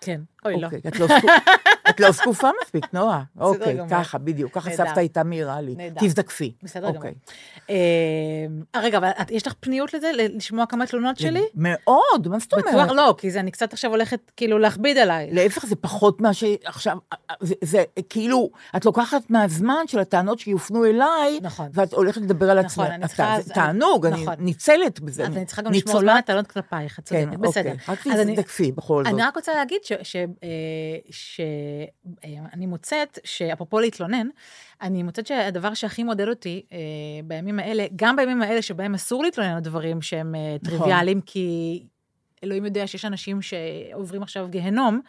כן. אוי, לא. אוקיי, את לא את לא זקופה מספיק, נועה. אוקיי. ככה, בדיוק. ככה. סבתא הייתה מעירה לי. נהדר. תזדקפי. בסדר גמור. אוקיי. אה, רגע, אבל את- יש לך פניות לזה, לשמוע כמה תלונות שלי? מאוד, מה זאת אומרת? בטוח לא, כי זה אני קצת עכשיו הולכת כאילו להכביד עליי. להפך, זה פחות מה שעכשיו, זה, זה כאילו, את לוקחת מהזמן של הטענות שיופנו אליי, נכון. ואת הולכת לדבר על נכון, עצמך. אני צריכה- זה תענוג, אני נכון. ניצלת בזה. אז אני צריכה גם לשמור ניצולת- זמן הטענות כלפייך, את כן, צודקת, בסדר. אוקיי. רק אז אני- תזדקפי בכל זאת. אני רק רוצה להגיד שאני מוצאת שאפרופו להתלונן, אני מוצאת שהדבר שהכי מודד אותי אה, בימים האלה, גם בימים האלה שבהם אסור להתלונן על דברים שהם אה, נכון. טריוויאליים, כי אלוהים יודע שיש אנשים שעוברים עכשיו גיהנום,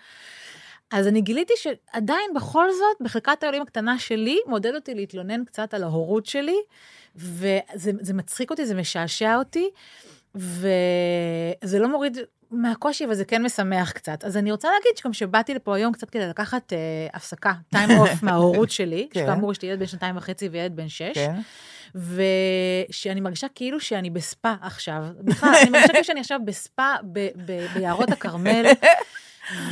אז אני גיליתי שעדיין בכל זאת, בחלקת האלוהים הקטנה שלי, מודד אותי להתלונן קצת על ההורות שלי, וזה זה מצחיק אותי, זה משעשע אותי, וזה לא מוריד מהקושי, אבל זה כן משמח קצת. אז אני רוצה להגיד שגם שבאתי לפה היום קצת כדי לקחת אה, הפסקה, time off מההורות שלי, כן. שכאמור יש לי ילד בן שנתיים וחצי וילד בן שש. כן. ושאני מרגישה כאילו שאני בספה עכשיו. בכלל, אני מרגישה כאילו שאני עכשיו בספה ב- ב- ביערות הכרמל,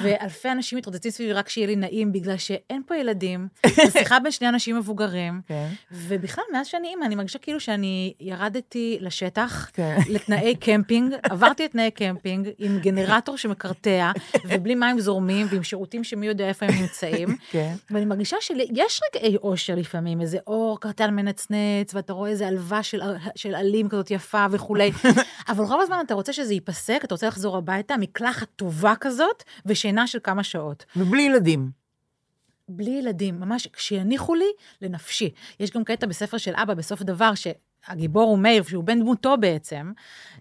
ואלפי אנשים מתרוצצים סביבי רק שיהיה לי נעים, בגלל שאין פה ילדים, זו שיחה בין שני אנשים מבוגרים, כן. ובכלל, מאז שאני אימא, אני מרגישה כאילו שאני ירדתי לשטח, כן. לתנאי קמפינג, עברתי את תנאי קמפינג עם גנרטור שמקרטע, ובלי מים זורמים, ועם שירותים שמי יודע איפה הם נמצאים. כן. ואני מרגישה שיש רגעי אושר לפעמים, איזה אור קרטל מנצנץ, ואתה רואה איזה עלווה של, של עלים כזאת יפה וכולי, אבל רוב הזמן אתה רוצה שזה ייפסק, אתה רוצה לחזור הביתה, מקלחת טובה כזאת, ושינה של כמה שעות. ובלי ילדים. בלי ילדים, ממש, כשיניחו לי לנפשי. יש גם קטע בספר של אבא, בסוף דבר, שהגיבור הוא מאיר, שהוא בן דמותו בעצם,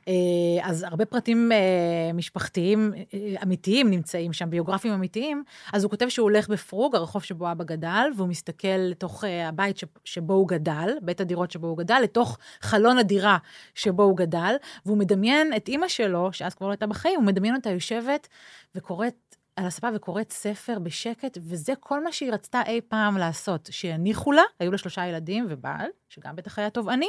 אה, אז הרבה פרטים אה, משפחתיים אה, אמיתיים נמצאים שם, ביוגרפיים אמיתיים, אז הוא כותב שהוא הולך בפרוג, הרחוב שבו אבא גדל, והוא מסתכל לתוך הבית שבו הוא גדל, בית הדירות שבו הוא גדל, לתוך חלון הדירה שבו הוא גדל, והוא מדמיין את אימא שלו, שאז כבר לא הייתה בחיים, הוא מדמיין אותה יושבת וקוראת על הספה וקוראת ספר בשקט, וזה כל מה שהיא רצתה אי פעם לעשות, שיניחו לה, היו לה שלושה ילדים ובעל, שגם בטח היה תובעני,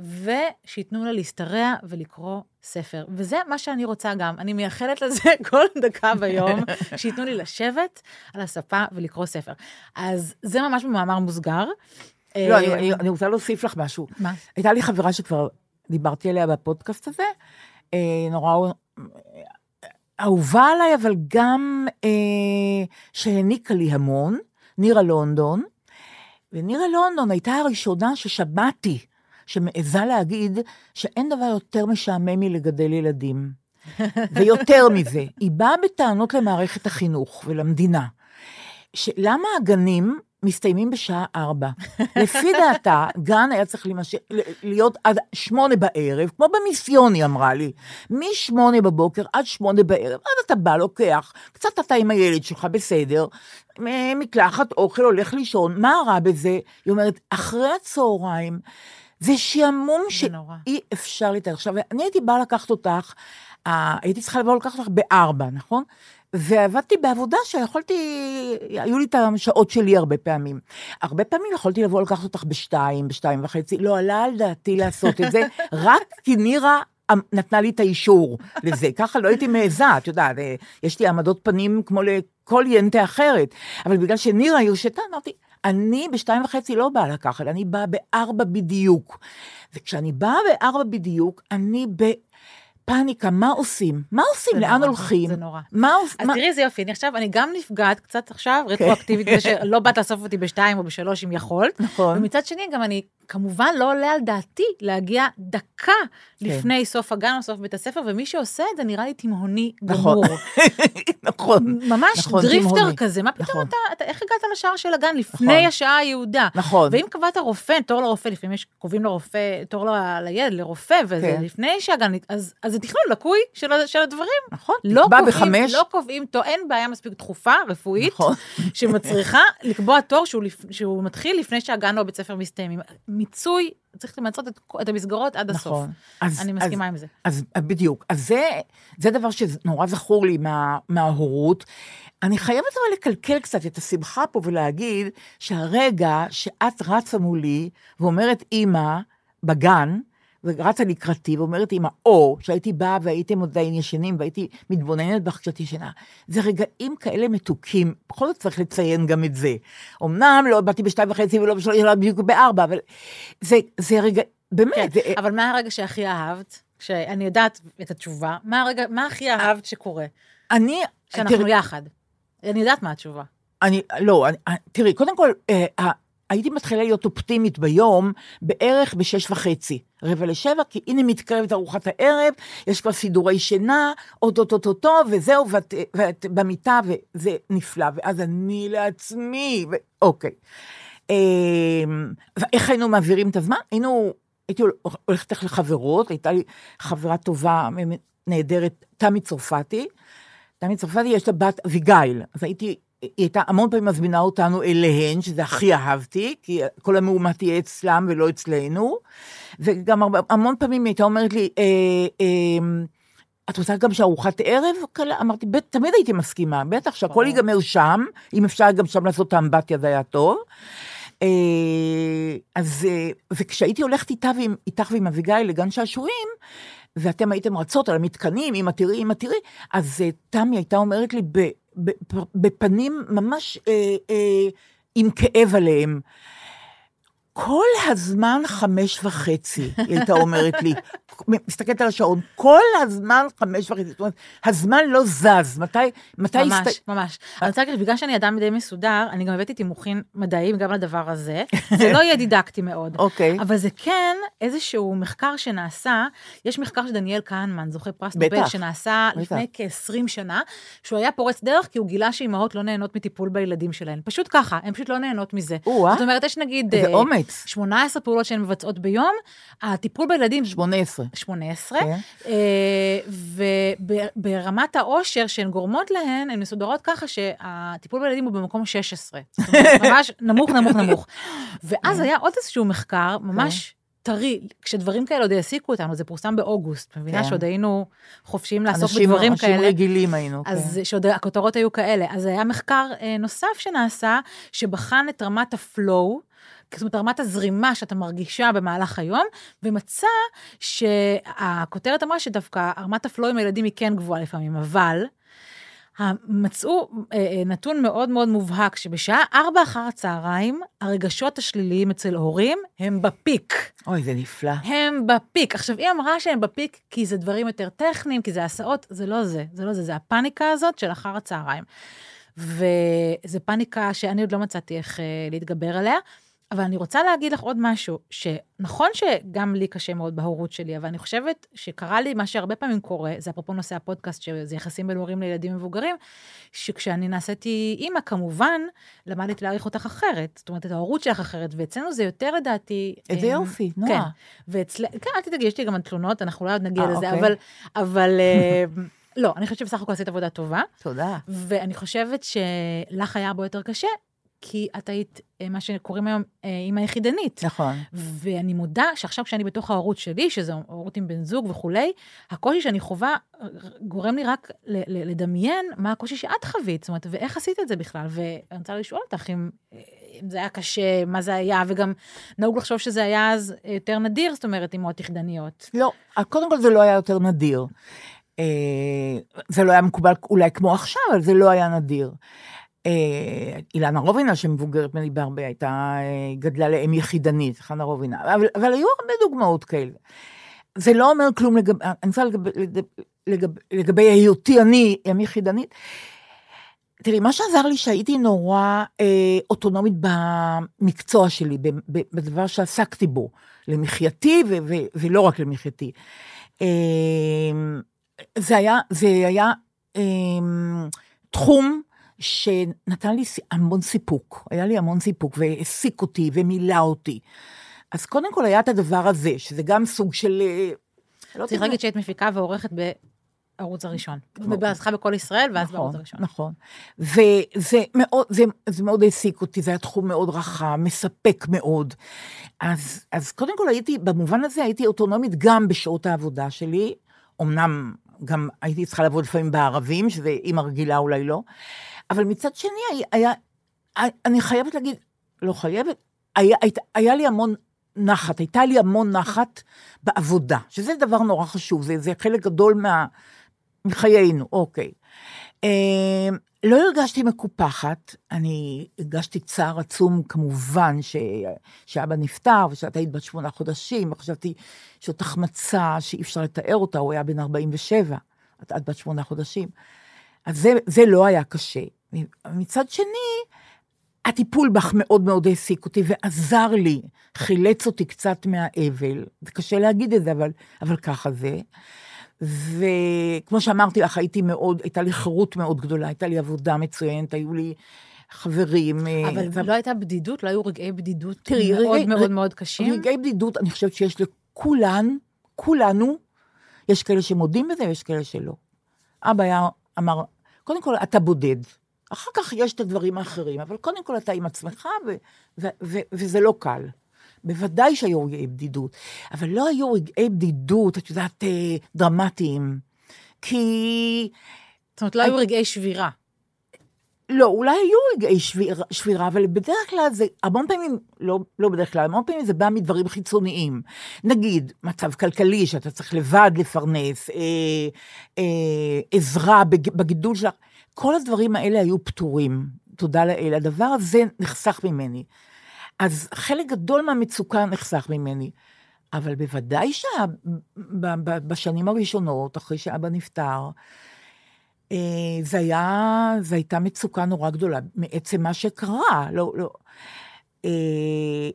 ושייתנו לה להשתרע ולקרוא ספר. וזה מה שאני רוצה גם. אני מייחלת לזה כל דקה ביום, שייתנו לי לשבת על הספה ולקרוא ספר. אז זה ממש במאמר מוסגר. לא, אה, אני- אני- אני רוצה להוסיף לך משהו. מה? הייתה לי חברה שכבר דיברתי עליה בפודקאסט הזה, אה, נורא אהובה עליי, אבל גם אה, שהעניקה לי המון, נירה לונדון. ונירה לונדון הייתה הראשונה ששמעתי, שמעיזה להגיד שאין דבר יותר משעמם מלגדל ילדים. ויותר מזה, היא באה בטענות למערכת החינוך ולמדינה. שלמה הגנים מסתיימים בשעה ארבע? לפי דעתה, גן היה צריך להימשך, להיות עד שמונה בערב, כמו במיסיון, היא אמרה לי. משמונה בבוקר עד שמונה בערב, אז אתה בא, לוקח, קצת אתה עם הילד שלך, בסדר, מקלחת, אוכל, הולך לישון, מה רע בזה? היא אומרת, אחרי הצהריים, זה שעמום. שאי אפשר לתאר. עכשיו, אני הייתי באה לקחת אותך, הייתי צריכה לבוא לקחת אותך בארבע, נכון? ועבדתי בעבודה שיכולתי, היו לי את השעות שלי הרבה פעמים. הרבה פעמים יכולתי לבוא לקחת אותך בשתיים, בשתיים וחצי, לא עלה על דעתי לעשות את זה, רק כי נירה אמ, נתנה לי את האישור לזה. ככה לא הייתי מעיזה, את יודעת, אה, יש לי עמדות פנים כמו לכל ינטה אחרת. אבל בגלל שנירה הרשתה, אמרתי, אני בשתיים וחצי לא באה לקחת, אני באה בארבע בדיוק. וכשאני באה בארבע בדיוק, אני בפאניקה, מה עושים? מה עושים? לאן נורא, הולכים? זה נורא. מה עושים? אז תראי איזה יופי, אני עכשיו, אני גם נפגעת קצת עכשיו, רטרואקטיבית, בזה שלא באת לאסוף אותי בשתיים או בשלוש אם יכולת. נכון. ומצד שני, גם אני, כמובן, לא עולה על דעתי להגיע דקה כן. לפני סוף הגן או סוף בית הספר, ומי שעושה את זה נראה לי תימהוני נכון. גמור. נכון. ממש נכון, דריפטר תימהוני. כזה, מה פתאום נכון. אתה, אתה, איך הגעת לשער של הגן לפני נכון. השעה היעודה? נכון. ואם קבעת רופא, תור לרופא, לפעמים יש, קובעים לרופא, תור ל- לילד, לרופא, וזה כן. לפני שהגן, אז, אז זה תכנון לקוי של, של הדברים. נכון. לא נקבע קובעים, בחמש. לא קובעים, תור, אין בעיה מספיק דחופה, רפואית, נכון. שמצריכה לקבוע תור שהוא, שהוא מתחיל לפני שהגן או הבית ספר מסתיימים. מיצוי, צריך למצות את, את המסגרות עד הסוף. נכון. אז- אני אז- מסכימה עם זה. אז בדיוק. אז זה, זה דבר שנורא זכור לי מה, מההורות. אני חייבת אבל לקלקל קצת את השמחה פה ולהגיד שהרגע שאת רצה מולי ואומרת אימא בגן, ורצה לקראתי ואומרת אימא, או שהייתי באה והייתם עדיין ישנים והייתי מתבוננת בך כשאת ישנה. זה רגעים כאלה מתוקים, בכל זאת צריך לציין גם את זה. אמנם לא באתי בשתיים וחצי ולא בשלוש, אלא בדיוק בארבע, אבל זה, זה רגע, באמת, כן, זה, אבל מה הרגע שהכי אהבת? שאני יודעת את התשובה, מה הרגע, מה הכי אהבת שקורה? אני, שאנחנו תראי, יחד. אני יודעת מה התשובה. אני, לא, אני, תראי, קודם כל, אה, הייתי מתחילה להיות אופטימית ביום בערך בשש וחצי, רבע לשבע, כי הנה מתקרבת ארוחת הערב, יש כבר סידורי שינה, אוטוטוטוטו, וזהו, ואת, ואת במיטה, וזה נפלא, ואז אני לעצמי, ו... אוקיי. אה, ואיך היינו מעבירים את הזמן? היינו, הייתי הולכת לך לחברות, הייתה לי חברה טובה, נהדרת, תמי צרפתי. תמי צרפתי יש לה בת אביגיל, אז הייתי היא הייתה המון פעמים מזמינה אותנו אליהן, שזה הכי אהבתי, כי כל המהומת תהיה אצלם ולא אצלנו. וגם הרבה- המון פעמים היא הייתה אומרת לי, אה, אה, את רוצה גם שארוחת ערב? קלה? אמרתי, "בט- תמיד הייתי מסכימה, בטח שהכל ייגמר שם, אם אפשר גם שם לעשות את האמבטיה זה היה טוב. אה, אז, אה, וכשהייתי הולכת איתה ועם, איתך ועם אביגיל לגן שעשועים, ואתם הייתם רצות על המתקנים, אמא תראי, אמא תראי, אז אה, תמי הייתה אומרת לי בפנים ממש אה, אה, עם כאב עליהם, כל הזמן חמש וחצי, היא הייתה אומרת לי. מסתכלת על השעון, כל הזמן חמש וחצי. זאת אומרת, הזמן לא זז. מתי, מתי... ממש, הסת- ממש. אני רוצה להגיד, בגלל שאני אדם די מסודר, אני גם הבאתי תימוכים מדעיים גם לדבר הזה. זה לא יהיה דידקטי מאוד. אוקיי. אבל זה כן איזשהו מחקר שנעשה, יש מחקר של דניאל כהנמן, זוכה פרס נובל, שנעשה. לפני כ-20 שנה, שהוא היה פורץ דרך כי הוא גילה שאימהות לא נהנות מטיפול בילדים שלהן. פשוט ככה, הן פשוט לא נהנות מזה. זאת אומרת, יש נגיד... איזה אה, אומץ. 18 פעולות שהן מבצעות ביום, הטיפול בילדים... 18. 18, כן. וברמת העושר שהן גורמות להן, הן מסודרות ככה שהטיפול בילדים הוא במקום 16. זאת אומרת, ממש נמוך, נמוך, נמוך. ואז היה עוד איזשהו מחקר, ממש טרי, כשדברים כאלה עוד העסיקו אותנו, זה פורסם באוגוסט, מבינה כן. שעוד היינו חופשיים לעסוק אנשים- בדברים אנשים כאלה. רגילים היינו. אז כן. שעוד הכותרות היו כאלה. אז היה מחקר אה, נוסף שנעשה, שבחן את רמת הפלואו, זאת אומרת, רמת הזרימה שאתה מרגישה במהלך היום, ומצא שהכותרת אמרה שדווקא רמת הפלואו עם הילדים היא כן גבוהה לפעמים, אבל מצאו אה, אה, נתון מאוד מאוד מובהק, שבשעה 4 אחר הצהריים, הרגשות השליליים אצל הורים הם בפיק. אוי, זה נפלא. הם בפיק. עכשיו, היא אמרה שהם בפיק כי זה דברים יותר טכניים, כי זה הסעות, זה לא זה, זה לא זה, זה הפאניקה הזאת של אחר הצהריים. וזו פאניקה שאני עוד לא מצאתי איך אה, להתגבר עליה. אבל אני רוצה להגיד לך עוד משהו, שנכון שגם לי קשה מאוד בהורות שלי, אבל אני חושבת שקרה לי מה שהרבה פעמים קורה, זה אפרופו נושא הפודקאסט, שזה יחסים בין הורים לילדים מבוגרים, שכשאני נעשיתי אימא, כמובן, למדתי להעריך אותך אחרת. זאת אומרת, את ההורות שלך אחרת, ואצלנו זה יותר לדעתי... איזה אה, יופי, כן. נועה. ואצל... כן, אל תדאגי, יש לי גם תלונות, אנחנו לא עוד נגיע אה, לזה, אוקיי. אבל... אבל אה, לא, אני חושבת שבסך הכל עשית עבודה טובה, תודה. ואני חושבת שלך היה הרבה יותר קשה, כי את היית, אה, מה שקוראים היום, אה, אימא יחידנית. נכון. ואני מודה שעכשיו כשאני בתוך ההורות שלי, שזו הורות עם בן זוג וכולי, הקושי שאני חווה אה, גורם לי רק לדמיין מה הקושי שאת חווית, זאת אומרת, ואיך עשית את זה בכלל. ואני רוצה לשאול אותך אם, אם זה היה קשה, מה זה היה, וגם נהוג לחשוב שזה היה אז יותר נדיר, זאת אומרת, אימהות יחידניות. לא, קודם כל זה לא היה יותר נדיר. זה לא היה מקובל אולי כמו עכשיו, אבל זה לא היה נדיר. אה, אילנה רובינה, שמבוגרת ממני בהרבה, הייתה, אה, גדלה לאם יחידנית, חנה רובינה, אבל, אבל היו הרבה דוגמאות כאלה. זה לא אומר כלום לגבי, אני רוצה לגבי, לגבי, לגבי היותי אני אם יחידנית. תראי, מה שעזר לי שהייתי נורא אה, אוטונומית במקצוע שלי, ב- ב- בדבר שעסקתי בו, למחייתי ו- ו- ולא רק למחייתי. אה, זה היה, זה היה אה, תחום שנתן לי המון סיפוק, היה לי המון סיפוק והעסיק אותי ומילא אותי. אז קודם כל היה את הדבר הזה, שזה גם סוג של... אה, לא צריך להגיד שהיית מפיקה ועורכת בערוץ הראשון. בהצלחה בכל ישראל, ואז בערוץ נכון, הראשון. נכון. וזה מאוד, זה, זה מאוד העסיק אותי, זה היה תחום מאוד רחב, מספק מאוד. אז, אז קודם כל הייתי, במובן הזה הייתי אוטונומית גם בשעות העבודה שלי, אמנם גם הייתי צריכה לעבוד לפעמים בערבים, שזה אימא רגילה אולי לא, אבל מצד שני היה, אני חייבת להגיד, לא חייבת, היה, היה, היה לי המון נחת, הייתה לי המון נחת בעבודה, שזה דבר נורא חשוב, זה, זה חלק גדול מה, מחיינו, אוקיי. אה, לא הרגשתי מקופחת, אני הרגשתי צער עצום כמובן ש... שאבא נפטר ושאת היית בת שמונה חודשים, וחשבתי שזאת החמצה שאי אפשר לתאר אותה, הוא היה בן 47, את, את בת שמונה חודשים. אז זה, זה לא היה קשה. מצד שני, הטיפול בך מאוד מאוד העסיק אותי ועזר לי, חילץ אותי קצת מהאבל. זה קשה להגיד את זה, אבל, אבל ככה זה. וכמו שאמרתי לך, הייתי מאוד, הייתה לי חירות מאוד גדולה, הייתה לי עבודה מצוינת, היו לי חברים. אה, אבל ו- לא הייתה בדידות? לא היו רגעי בדידות תראי, מאוד רגעי- מאוד רגע- מאוד קשים? רגעי בדידות, אני חושבת שיש לכולן, כולנו, יש כאלה שמודים בזה ויש כאלה שלא. אבא היה, אמר, קודם כל, אתה בודד. אחר כך יש את הדברים האחרים, אבל קודם כל אתה עם עצמך, ו- ו- ו- וזה לא קל. בוודאי שהיו רגעי בדידות, אבל לא היו רגעי בדידות, את יודעת, אה, דרמטיים. כי... זאת אומרת, לא היו רגעי שבירה. לא, אולי היו רגעי שביר, שבירה, אבל בדרך כלל זה, המון פעמים, לא, לא בדרך כלל, המון פעמים זה בא מדברים חיצוניים. נגיד, מצב כלכלי, שאתה צריך לבד לפרנס, אה, אה, עזרה בג, בגידול שלך, כל הדברים האלה היו פתורים, תודה לאל. הדבר הזה נחסך ממני. אז חלק גדול מהמצוקה נחסך ממני. אבל בוודאי שבשנים הראשונות, אחרי שאבא נפטר, אה, זה היה, זו הייתה מצוקה נורא גדולה מעצם מה שקרה, לא, לא. אה,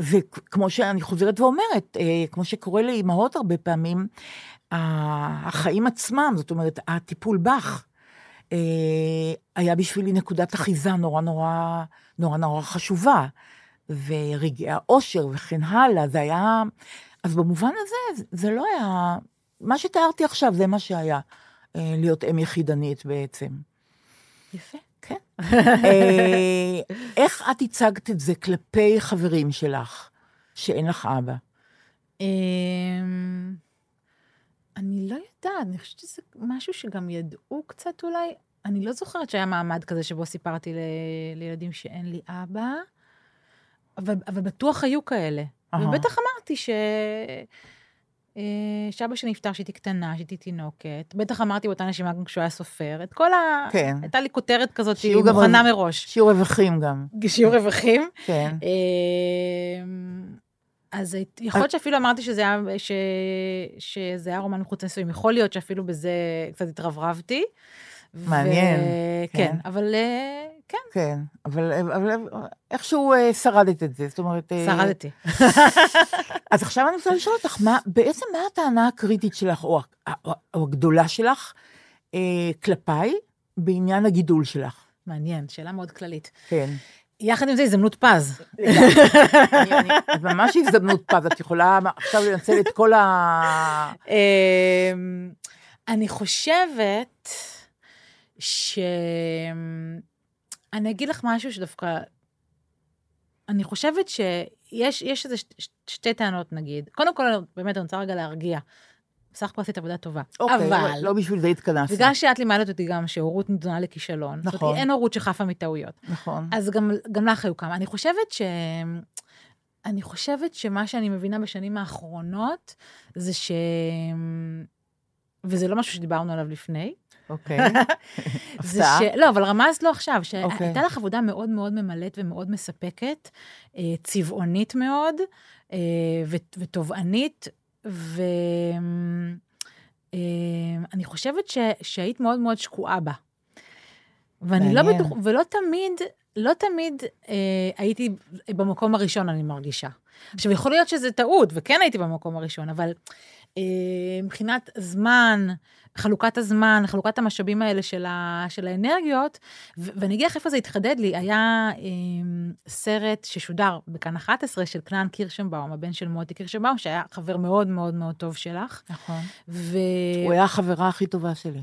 וכמו שאני חוזרת ואומרת, אה, כמו שקורה לאימהות הרבה פעמים, החיים עצמם, זאת אומרת, הטיפול בך, היה בשבילי נקודת אחיזה נורא נורא, נורא נורא חשובה. ורגעי האושר וכן הלאה, זה היה... אז במובן הזה, זה לא היה... מה שתיארתי עכשיו, זה מה שהיה. להיות אם יחידנית בעצם. יפה. כן. אה, איך את הצגת את זה כלפי חברים שלך, שאין לך אבא? אני לא יודעת, אני חושבת שזה משהו שגם ידעו קצת אולי. אני לא זוכרת שהיה מעמד כזה שבו סיפרתי ל... לילדים שאין לי אבא, אבל, אבל בטוח היו כאלה. Uh-huh. ובטח אמרתי ש... אה, שאבא שלי נפטר כשהייתי קטנה, כשהייתי תינוקת. בטח אמרתי באותה נשימה גם כשהוא היה סופר. את כל ה... כן. הייתה לי כותרת כזאת שהיא מוכנה רו... מראש. שיעור רווחים גם. שיעור רווחים. כן. אה, אז יכול להיות שאפילו אמרתי שזה היה, ש... שזה היה רומן מחוץ לנישואים. יכול להיות שאפילו בזה קצת התרברבתי. מעניין. ו... כן. כן, אבל אה, כן. כן, אבל, אבל איכשהו אה, שרדת את זה, זאת אומרת... שרדתי. אז עכשיו אני רוצה לשאול אותך, מה, בעצם מה הטענה הקריטית שלך, או, או, או הגדולה שלך, אה, כלפיי, בעניין הגידול שלך? מעניין, שאלה מאוד כללית. כן. יחד עם זה הזדמנות פז. ממש הזדמנות פז, את יכולה עכשיו לנצל את כל ה... אני חושבת ש... אני אגיד לך משהו שדווקא... אני חושבת שיש יש איזה שתי טענות, נגיד. קודם כל, באמת, אני רוצה רגע להרגיע. בסך הכל עשית עבודה טובה. אוקיי, אבל... לא בשביל זה התכנסנו. בגלל שאת לימדת אותי גם שהורות נדונה לכישלון. נכון. זאת אומרת, אין הורות שחפה מטעויות. נכון. אז גם, גם לך היו כמה. אני חושבת ש... אני חושבת שמה שאני מבינה בשנים האחרונות, זה ש... וזה לא משהו שדיברנו עליו לפני, אוקיי. הפתעה. לא, אבל רמזת לו עכשיו, שהייתה אוקיי. לך עבודה מאוד מאוד ממלאת ומאוד מספקת, אה, צבעונית מאוד, אה, ותובענית, ואני אה, חושבת שהיית מאוד מאוד שקועה בה. ואני לא בטוח, ולא תמיד, לא תמיד אה, הייתי במקום הראשון, אני מרגישה. עכשיו, יכול להיות שזה טעות, וכן הייתי במקום הראשון, אבל אה, מבחינת זמן, חלוקת הזמן, חלוקת המשאבים האלה של, ה, של האנרגיות, ו- ואני אגיד לך איפה זה התחדד לי, היה אה, סרט ששודר בכאן 11 של כנען קירשנבאום, הבן של מוטי קירשנבאום, שהיה חבר מאוד מאוד מאוד טוב שלך. נכון. ו... הוא היה החברה הכי טובה שלי.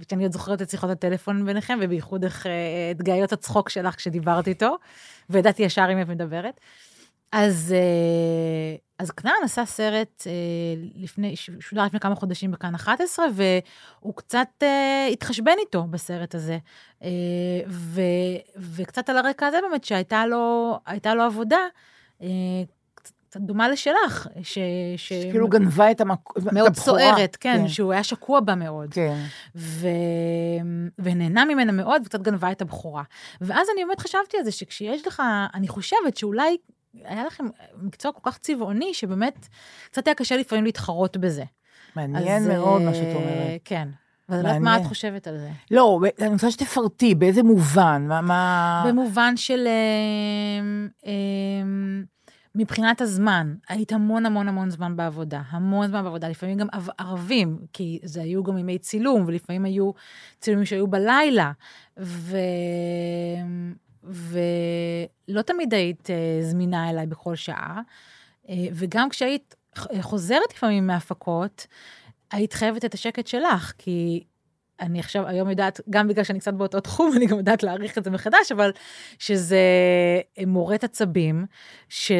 וכשאני עוד זוכרת את שיחות הטלפון ביניכם, ובייחוד איך אה, את גאיות הצחוק שלך כשדיברתי איתו, וידעתי ישר אם את מדברת. אז, אה, אז כנען עשה סרט אה, לפני, שודר לפני כמה חודשים בכאן 11, והוא קצת אה, התחשבן איתו בסרט הזה. ו, וקצת על הרקע הזה באמת, שהייתה לו, לו עבודה, קצת דומה לשלך, ש... ש... כאילו גנבה את המקום, מאוד סוערת, כן, כן, שהוא היה שקוע בה מאוד. כן. ו... ונהנה ממנה מאוד, וקצת גנבה את הבכורה. ואז אני באמת חשבתי על זה, שכשיש לך, אני חושבת שאולי היה לכם מקצוע כל כך צבעוני, שבאמת קצת היה קשה לפעמים להתחרות בזה. מעניין אז, מאוד מה שאת אומרת. כן. ואני יודעת מה את חושבת על זה. לא, אני רוצה שתפרטי, באיזה מובן? מה... מה... במובן של... מבחינת הזמן, היית המון המון המון זמן בעבודה, המון זמן בעבודה, לפעמים גם ערבים, כי זה היו גם ימי צילום, ולפעמים היו צילומים שהיו בלילה, ו... ולא תמיד היית uh, זמינה אליי בכל שעה, uh, וגם כשהיית חוזרת לפעמים מהפקות, היית חייבת את השקט שלך, כי אני עכשיו היום יודעת, גם בגלל שאני קצת באותו תחום, אני גם יודעת להעריך את זה מחדש, אבל שזה מורט עצבים, ש...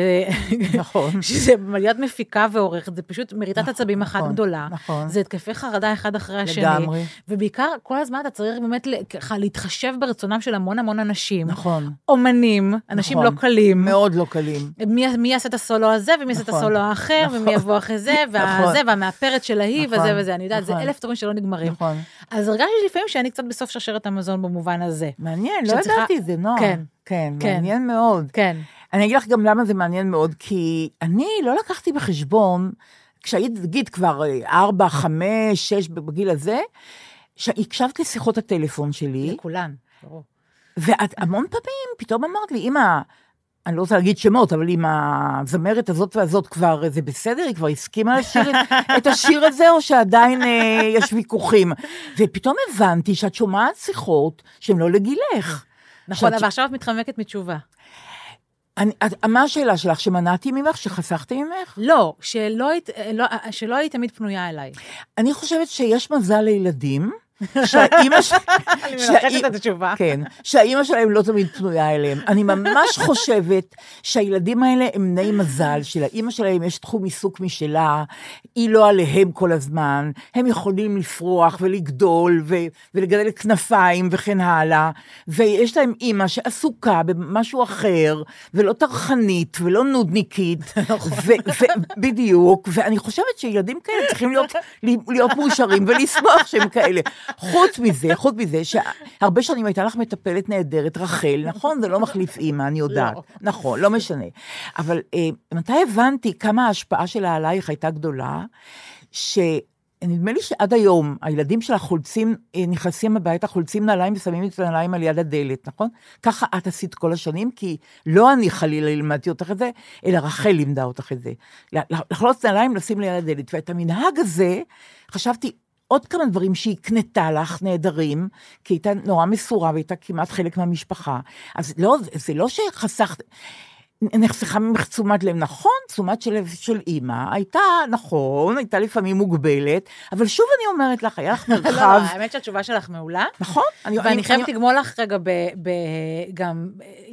נכון. שזה להיות מפיקה ועורכת, זה פשוט מריטת נכון, עצבים אחת נכון, גדולה. נכון. זה התקפי חרדה אחד אחרי השני. לגמרי. ובעיקר, כל הזמן אתה צריך באמת ככה להתחשב ברצונם של המון המון אנשים. נכון. אומנים, אנשים נכון. לא קלים. מאוד לא קלים. מי, מי יעשה את הסולו הזה, ומי יעשה את נכון, הסולו האחר, נכון. ומי יבוא אחרי זה, והזה, נכון. והמאפרת של ההיא, נכון, וזה וזה. אני יודעת, זה נכון. אלף דברים שלא נגמרים. נכון. אז הרגשתי לפעמים שאני קצת בסוף שרשרת המזון במובן הזה. מעניין, לא צריכה- ידעתי את זה, נועה. כן. כן, כן. מעניין מאוד. כן. אני אגיד לך גם למה זה מעניין מאוד, כי אני לא לקחתי בחשבון, כשהיית, נגיד, כבר אה, ארבע, חמש, שש, בגיל הזה, שהקשבת לשיחות הטלפון שלי, לכולן, ברור. ואת המון פעמים פתאום אמרת לי, אמא, אני לא רוצה להגיד שמות, אבל אם הזמרת הזאת והזאת כבר, זה בסדר? היא כבר הסכימה לשיר את, השיר הזה, או שעדיין אה, יש ויכוחים? ופתאום הבנתי שאת שומעת שיחות שהן לא לגילך. נכון, שאת- אבל עכשיו את מתחמקת מתשובה. אני, את, מה השאלה שלך? שמנעתי ממך? שחסכתי ממך? לא, שלא היית, לא, שלא היית תמיד פנויה אליי. אני חושבת שיש מזל לילדים, שהאימא ש... אני מנחשת את התשובה. כן, שהאימא שלהם לא תמיד פנויה אליהם. אני ממש חושבת שהילדים האלה הם בני מזל, שלאימא שלהם יש תחום עיסוק משלה, היא לא עליהם כל הזמן, הם יכולים לפרוח ולגדול ו- ולגדל כנפיים וכן הלאה, ויש להם אימא שעסוקה במשהו אחר, ולא טרחנית ולא נודניקית, ו- ו- בדיוק, ואני חושבת שילדים כאלה צריכים להיות, להיות מאושרים ולשמוח שהם כאלה. חוץ מזה, חוץ מזה, שהרבה שנים הייתה לך מטפלת נהדרת, רחל, נכון? זה לא מחליף אימא, אני יודעת. לא. נכון, לא משנה. אבל אה, מתי הבנתי כמה ההשפעה שלה עלייך הייתה גדולה, שנדמה לי שעד היום הילדים שלה חולצים, אה, נכנסים הביתה, חולצים נעליים ושמים את הנעליים על יד הדלת, נכון? ככה את עשית כל השנים, כי לא אני חלילה לימדתי אותך את זה, אלא רחל לימדה אותך את זה. לחלוץ נעליים, לשים ליד הדלת. ואת המנהג הזה, חשבתי, עוד כמה דברים שהיא הקנתה לך נהדרים, כי הייתה נורא מסורה והייתה כמעט חלק מהמשפחה. אז לא, זה לא שחסכת, נחסכה ממך תשומת לב, נכון, תשומת לב של אימא, הייתה, נכון, הייתה לפעמים מוגבלת, אבל שוב אני אומרת לך, היה לך לא, מרחב, לא, האמת שהתשובה שלך מעולה. נכון? אני- ואני אני- חייבת אני- לגמול לך רגע גם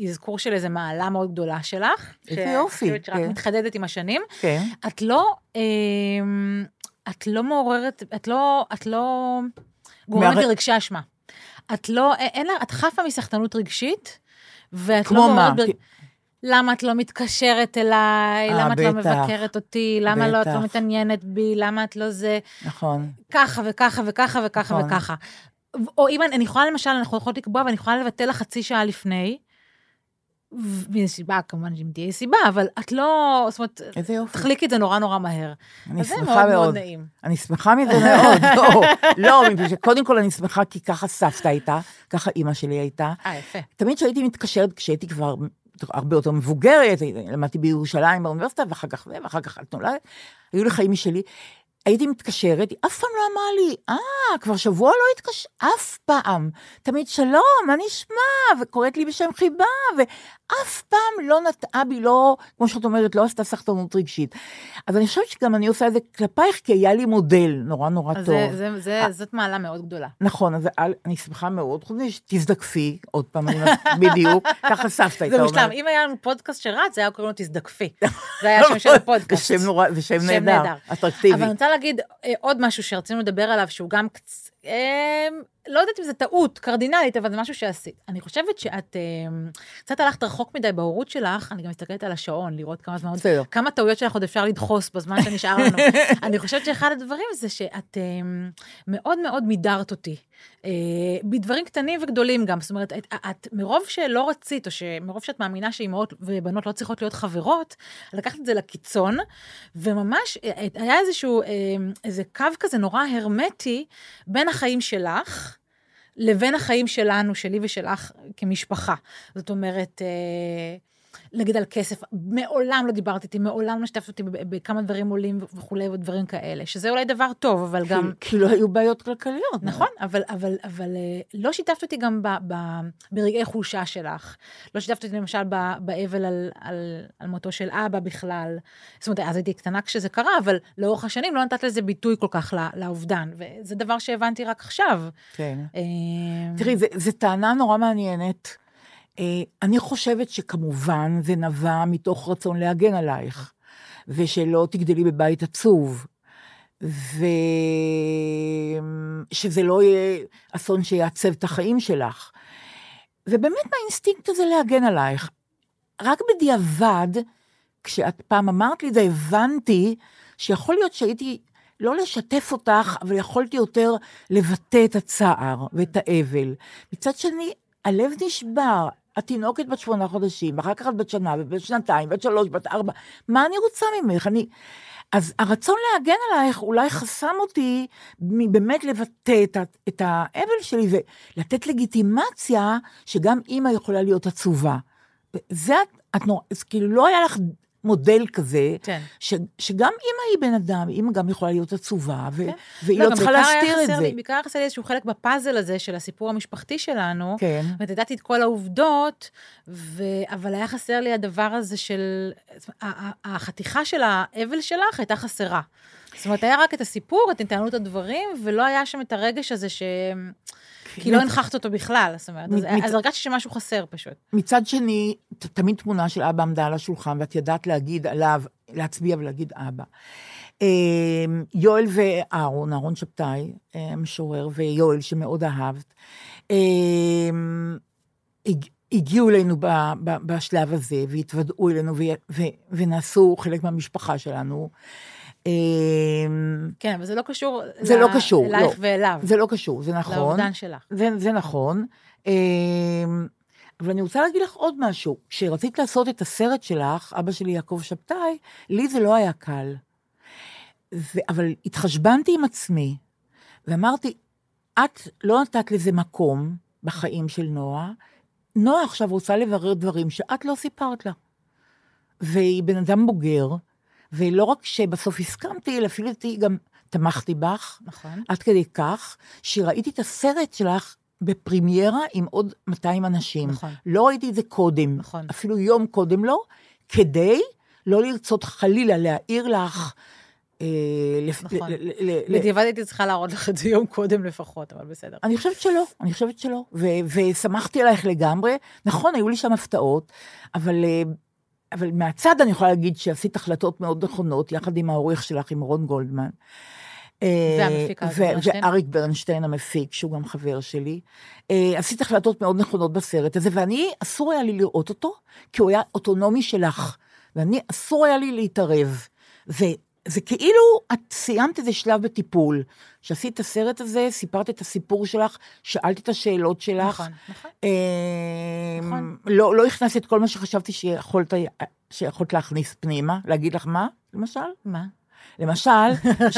אזכור של איזו מעלה מאוד גדולה שלך. איזה יופי, שרק כן. מתחדדת עם השנים. כן. את לא, אמ, את לא מעוררת, את לא, את לא גורמת מער- לרגשי אשמה. את לא, אין לה, את חפה מסחטנות רגשית, ואת לא? מעוררת... ברג- למה את לא מתקשרת אליי? אה, למה את לא בטח. מבקרת אותי? למה לא, את לא בטח. מתעניינת בי? למה את לא זה? נכון. ככה וככה וככה וככה נכון. וככה. או אם אני, יכולה למשל, אנחנו יכולות לקבוע ואני יכולה לבטל לך חצי שעה לפני, ויש סיבה, כמובן שאם תהיה סיבה, אבל את לא, זאת אומרת, איזה יופי. תחליקי את זה נורא נורא מהר. אני אז זה שמחה מאוד מאוד. מאוד נעים. אני שמחה מזה מאוד, לא, לא, מפני שקודם כל אני שמחה כי ככה סבתא הייתה, ככה אימא שלי הייתה. אה, יפה. תמיד כשהייתי מתקשרת, כשהייתי כבר הרבה יותר מבוגרת, למדתי בירושלים באוניברסיטה, ואחר כך זה, ואחר כך את נולדת, היו לי חיים משלי. הייתי מתקשרת, היא אף פעם לא אמרה לי, אה, כבר שבוע לא התקשר, אף פעם. תמיד שלום, מה נשמע? וקוראת לי בשם חיבה, ואף פעם לא נטעה בי, לא, כמו שאת אומרת, לא עשתה סחטנות רגשית. אז אני חושבת שגם אני עושה את זה כלפייך, כי היה לי מודל נורא נורא טוב. זה- זה- זה- זאת מעלה מאוד גדולה. נכון, אז אני שמחה מאוד, חוץ מזה שתזדקפי, עוד פעם, בדיוק, ככה סבתא הייתה זה אומרת. מושלם. אם היה לנו פודקאסט שרץ, זה היה קוראים לו תזדקפי. זה היה השם של הפודקאסט. זה שם נורא, זה שם שם נהדר. אטרקטיבי. אבל אני רוצה להגיד אה, עוד משהו שרצינו לדבר עליו, שהוא גם, קצ- אה, לא יודעת אם זה טעות קרדינלית, אבל זה משהו שעשית. אני חושבת שאת אה, קצת הלכת רחוק מדי בהורות שלך, אני גם מסתכלת על השעון, לראות כמה זמן עוד, בסדר. כמה טעויות שלך עוד אפשר לדחוס בזמן שנשאר לנו. אני חושבת שאחד הדברים זה שאת אה, מאוד מאוד מידרת אותי. אה, בדברים קטנים וגדולים גם, זאת אומרת, את, את מרוב שלא רצית, או שמרוב שאת מאמינה שאימהות ובנות לא צריכות להיות חברות, לקחת את זה לקיצון, וממש אה, היה איזשהו, אה, איזה קו כזה נורא הרמטי בין החיים שלך, לבין החיים שלנו, שלי ושלך כמשפחה. זאת אומרת, אה, נגיד על כסף, מעולם לא דיברת איתי, מעולם לא שיתפת אותי בכמה דברים עולים וכולי ודברים כאלה, שזה אולי דבר טוב, אבל גם... כי לא היו בעיות כלכליות. נכון, אבל, אבל, אבל אה, לא שיתפת אותי גם ב, ב, ברגעי חולשה שלך. לא שיתפת אותי למשל באבל על, על, על מותו של אבא בכלל. זאת אומרת, אז הייתי קטנה כשזה קרה, אבל לאורך השנים לא נתת לזה ביטוי כל כך לא- לאובדן, וזה דבר שהבנתי רק עכשיו. כן. אה, תראי, זו טענה נורא מעניינת. אה, אני חושבת שכמובן זה נבע מתוך רצון להגן עלייך, ושלא תגדלי בבית עצוב, ושזה לא יהיה אסון שיעצב את החיים שלך. ובאמת מהאינסטינקט הזה להגן עלייך. רק בדיעבד, כשאת פעם אמרת לי את זה, הבנתי שיכול להיות שהייתי, לא לשתף אותך, אבל יכולתי יותר לבטא את הצער ואת האבל. מצד שני, הלב נשבר, התינוקת בת שמונה חודשים, אחר כך את בת שנה, ובת שנתיים, בת שלוש, בת ארבע, מה אני רוצה ממך? אני... אז הרצון להגן עלייך אולי חסם אותי מבאמת לבטא את, את האבל שלי ולתת לגיטימציה שגם אימא יכולה להיות עצובה. זה את, את נורא, אז כאילו לא היה לך מודל כזה, כן. ש, שגם אימא היא בן אדם, אימא גם יכולה להיות עצובה, ו, כן. והיא לא, לא, צריכה להסתיר את זה. לי- בעיקר היה חסר לי איזשהו חלק בפאזל הזה של הסיפור המשפחתי שלנו. כן. אומרת, ידעתי את כל העובדות, ו... אבל היה חסר לי הדבר הזה של... החתיכה של האבל שלך הייתה חסרה. זאת אומרת, היה רק את הסיפור, את התנהלות הדברים, ולא היה שם את הרגש הזה ש... כי לא הנכחת אותו בכלל, זאת אומרת, אז, הרגשתי שמשהו חסר פשוט. מצד שני, תמיד תמונה של אבא עמדה על השולחן, ואת ידעת להגיד עליו, להצביע ולהגיד אבא. אה, יואל ואהרון, אהרון שבתאי, אה, המשורר, ויואל, שמאוד אהבת, אה, הג- הגיעו אלינו בשלב הזה, והתוודעו אלינו, ונעשו חלק מהמשפחה שלנו. אה, כן, אבל זה לא קשור... זה לא קשור, אלייך לא. ואליו. זה לא קשור, זה נכון. לאובדן שלך. זה, זה נכון. אמ, אבל אני רוצה להגיד לך עוד משהו. כשרצית לעשות את הסרט שלך, אבא שלי יעקב שבתאי, לי זה לא היה קל. ו, אבל התחשבנתי עם עצמי, ואמרתי, את לא נתת לזה מקום בחיים של נועה, נועה עכשיו רוצה לברר דברים שאת לא סיפרת לה. והיא בן אדם בוגר, ולא רק שבסוף הסכמתי, אלא אפילו גם תמכתי בך, נכון. עד כדי כך, שראיתי את הסרט שלך בפרימיירה עם עוד 200 אנשים. נכון. לא ראיתי את זה קודם, נכון. אפילו יום קודם לא, כדי לא לרצות חלילה להעיר לך. אה, נכון. בדיעבד הייתי צריכה להראות לך את זה יום קודם לפחות, אבל בסדר. אני חושבת שלא, אני חושבת שלא. ושמחתי עלייך לגמרי. נכון, היו לי שם הפתעות, אבל, אה, אבל מהצד אני יכולה להגיד שעשית החלטות מאוד נכונות, יחד עם העורך שלך, עם רון גולדמן. אה, אריק ברנשטיין. ואריק ברנשטיין המפיק, שהוא גם חבר שלי. אה, עשית החלטות מאוד נכונות בסרט הזה, ואני, אסור היה לי לראות אותו, כי הוא היה אוטונומי שלך, ואני, אסור היה לי להתערב. וזה כאילו, את סיימת איזה שלב בטיפול. כשעשית את הסרט הזה, סיפרת את הסיפור שלך, שאלת את השאלות שלך. נכון, נכון. אה, נכון. לא, לא הכנסת את כל מה שחשבתי שיכולת, שיכולת להכניס פנימה, להגיד לך מה, למשל? מה? למשל,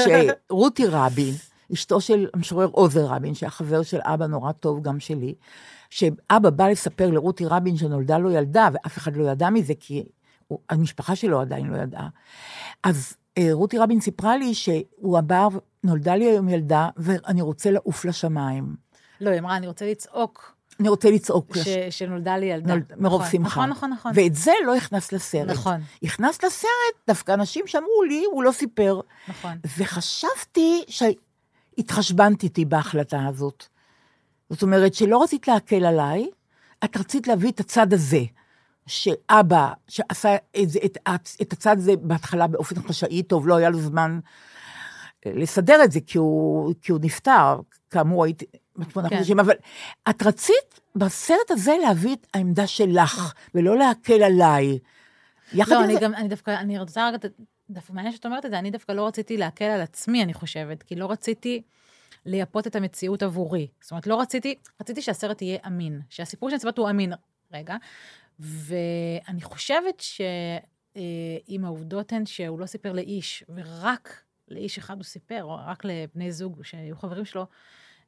שרותי רבין, אשתו של המשורר עוזר רבין, שהיה חבר של אבא נורא טוב, גם שלי, שאבא בא לספר לרותי רבין שנולדה לו ילדה, ואף אחד לא ידע מזה, כי המשפחה שלו עדיין לא ידעה. אז רותי רבין סיפרה לי שהוא אמר, נולדה לי היום ילדה, ואני רוצה לעוף לשמיים. לא, היא אמרה, אני רוצה לצעוק אני רוצה לצעוק. ש- לש... שנולדה לי ילדה. נולד... מרוב נכון, שמחה. נכון, נכון, נכון. ואת זה לא הכנס לסרט. נכון. הכנס לסרט דווקא אנשים שאמרו לי, הוא לא סיפר. נכון. וחשבתי שהתחשבנת איתי בהחלטה הזאת. זאת אומרת, שלא רצית להקל עליי, את רצית להביא את הצד הזה, שאבא, שעשה את, זה, את, את הצד הזה בהתחלה באופן חשאי, טוב, לא היה לו זמן אה, לסדר את זה, כי הוא, כי הוא נפטר, כאמור, הייתי בת שמונה כן. חודשים, אבל את רצית בסרט הזה להביא את העמדה שלך, ולא להקל עליי. יחד לא, עם אני זה- גם, אני דווקא, אני רוצה רגע, דווקא מעניין שאת אומרת את זה, אני דווקא לא רציתי להקל על עצמי, אני חושבת, כי לא רציתי לייפות את המציאות עבורי. זאת אומרת, לא רציתי, רציתי שהסרט יהיה אמין, שהסיפור של הנציבות הוא אמין, רגע, ואני חושבת שאם העובדות הן שהוא לא סיפר לאיש, ורק לאיש אחד הוא סיפר, או רק לבני זוג שהיו חברים שלו,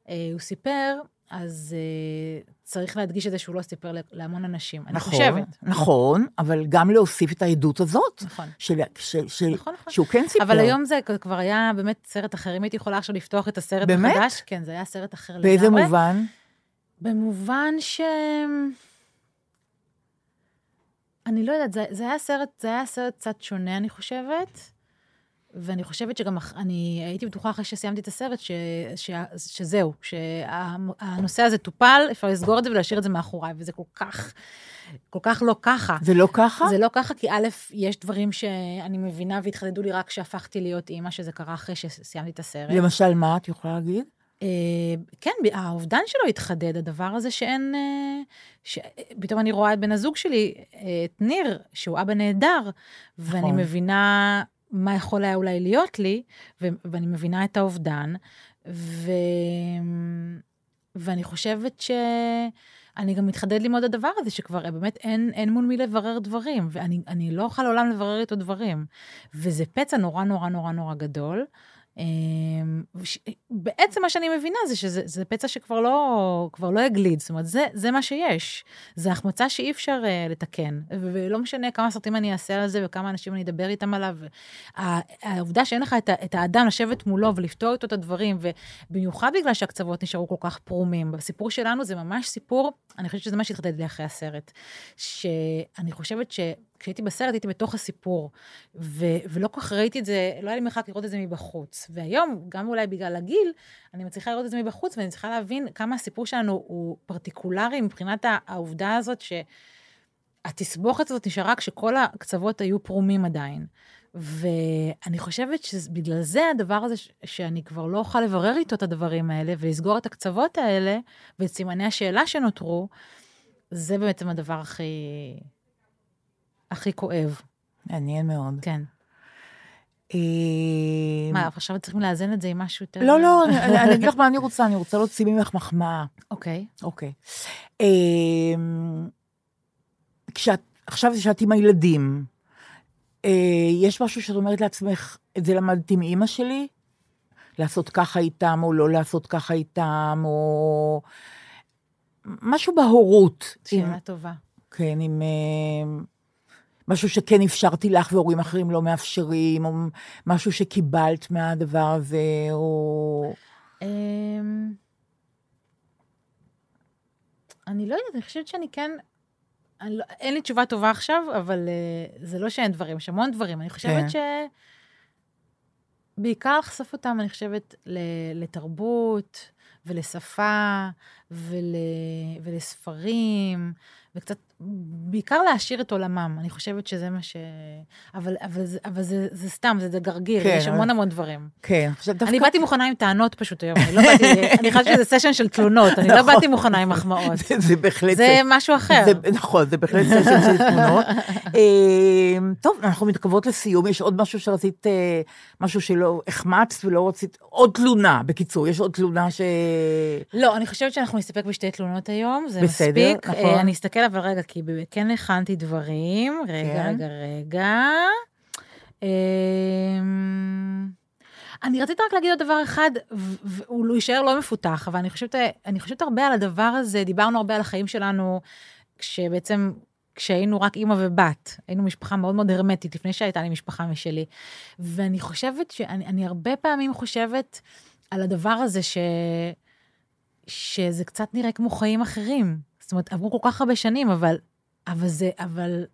אה, הוא סיפר, אז אה, צריך להדגיש את זה שהוא לא סיפר להמון אנשים. אני נכון, חושבת. נכון, אבל גם להוסיף את העדות הזאת, נכון. של, ש, ש, נכון, נכון. שהוא כן סיפר. אבל היום זה כבר היה באמת סרט אחר. אם הייתי יכולה עכשיו לפתוח את הסרט באמת? מחדש, כן, זה היה סרט אחר לגמרי. באיזה מובן? במובן ש... אני לא יודעת, זה, זה היה סרט, זה היה סרט קצת שונה, אני חושבת. ואני חושבת שגם, אני הייתי בטוחה אחרי שסיימתי את הסרט, ש, ש, שזהו, שהנושא הזה טופל, אפשר לסגור את זה ולהשאיר את זה מאחוריי, וזה כל כך, כל כך לא ככה. זה לא ככה? זה לא ככה, כי א', יש דברים שאני מבינה והתחדדו לי רק כשהפכתי להיות אימא, שזה קרה אחרי שסיימתי את הסרט. למשל, מה את יכולה להגיד? אה, כן, האובדן שלו התחדד, הדבר הזה שאין... אה, ש... פתאום אני רואה את בן הזוג שלי, אה, את ניר, שהוא אבא נהדר, ואני נכון. מבינה מה יכול היה אולי להיות לי, ו... ואני מבינה את האובדן, ו... ואני חושבת ש... אני גם מתחדד לי מאוד הדבר הזה, שכבר באמת אין, אין מול מי לברר דברים, ואני אני לא אוכל לעולם לברר איתו דברים. וזה פצע נורא נורא נורא נורא גדול. אמ, בעצם מה שאני מבינה זה שזה זה פצע שכבר לא, כבר לא יגליד, זאת אומרת, זה, זה מה שיש. זה החמצה שאי אפשר uh, לתקן, ולא משנה כמה סרטים אני אעשה על זה וכמה אנשים אני אדבר איתם עליו. הע- העובדה שאין לך את, את האדם לשבת מולו ולפתור איתו את הדברים, ובמיוחד בגלל שהקצוות נשארו כל כך פרומים. בסיפור שלנו זה ממש סיפור, אני חושבת שזה מה שהתחדד לי אחרי הסרט. שאני חושבת ש... כשהייתי בסרט הייתי בתוך הסיפור, ו- ולא כל כך ראיתי את זה, לא היה לי מרחק לראות את זה מבחוץ. והיום, גם אולי בגלל הגיל, אני מצליחה לראות את זה מבחוץ, ואני צריכה להבין כמה הסיפור שלנו הוא פרטיקולרי מבחינת העובדה הזאת שהתסבוכת הזאת נשארה כשכל הקצוות היו פרומים עדיין. ואני חושבת שבגלל זה הדבר הזה, ש- שאני כבר לא אוכל לברר איתו את הדברים האלה, ולסגור את הקצוות האלה, ואת סימני השאלה שנותרו, זה בעצם הדבר הכי, הכי כואב. מעניין מאוד. כן. אה, מה, עכשיו צריכים לאזן את זה עם משהו יותר... לא, לא, אני- אגיד לך מה אני רוצה, אני רוצה להוציא ממך מחמאה. אוקיי. אוקיי. אמ, כשאת, עכשיו שאת עם הילדים, אה, יש משהו שאת אומרת לעצמך, את זה למדתי מאימא שלי? לעשות ככה איתם, או לא לעשות ככה איתם, או... משהו בהורות. עם- שאלה טובה. כן, עם... משהו שכן אפשרתי לך והורים אחרים לא מאפשרים, או משהו שקיבלת מהדבר הזה, או... אמ, אני לא יודעת, אני חושבת שאני כן... לא, אין לי תשובה טובה עכשיו, אבל uh, זה לא שאין דברים, יש המון דברים. אני חושבת כן. ש... בעיקר לחשוף אותם, אני חושבת, ל, לתרבות ולשפה ול, ולספרים, וקצת, בעיקר להעשיר את עולמם. אני חושבת שזה מה ש... אבל, אבל, אבל זה, זה סתם, זה, זה גרגיר, כן, יש אבל- המון המון דברים. כן, עכשיו דווקא... אני באתי מוכנה עם טענות פשוט היום, אני לא באתי, אני חשבתי שזה סשן של תלונות, אני לא נכון. באתי מוכנה עם מחמאות. זה- זה בהחלט... זה משהו אחר. זה, נכון, זה בהחלט סשן של תמונות. אה, טוב, אנחנו מתקרבות לסיום, יש עוד משהו שרצית, אה, משהו שלא החמצת ולא רצית, עוד תלונה, בקיצור, יש עוד תלונה ש... לא, אני חושבת שאנחנו נסתפק בשתי תלונות היום, זה בסדר, מספיק. נכון. אה, אני אסתכל אבל רגע, כי כן הכנתי דברים. רגע, כן. רגע, רגע. אמ, אני רציתי רק להגיד עוד דבר אחד, והוא יישאר לא מפותח, אבל אני חושבת, אני חושבת הרבה על הדבר הזה, דיברנו הרבה על החיים שלנו, כשבעצם, כשהיינו רק אימא ובת, היינו משפחה מאוד מאוד הרמטית, לפני שהייתה לי משפחה משלי. ואני חושבת שאני אני הרבה פעמים חושבת על הדבר הזה, ש... שזה קצת נראה כמו חיים אחרים. זאת אומרת, עברו כל כך הרבה שנים, אבל, אבל זה, אבל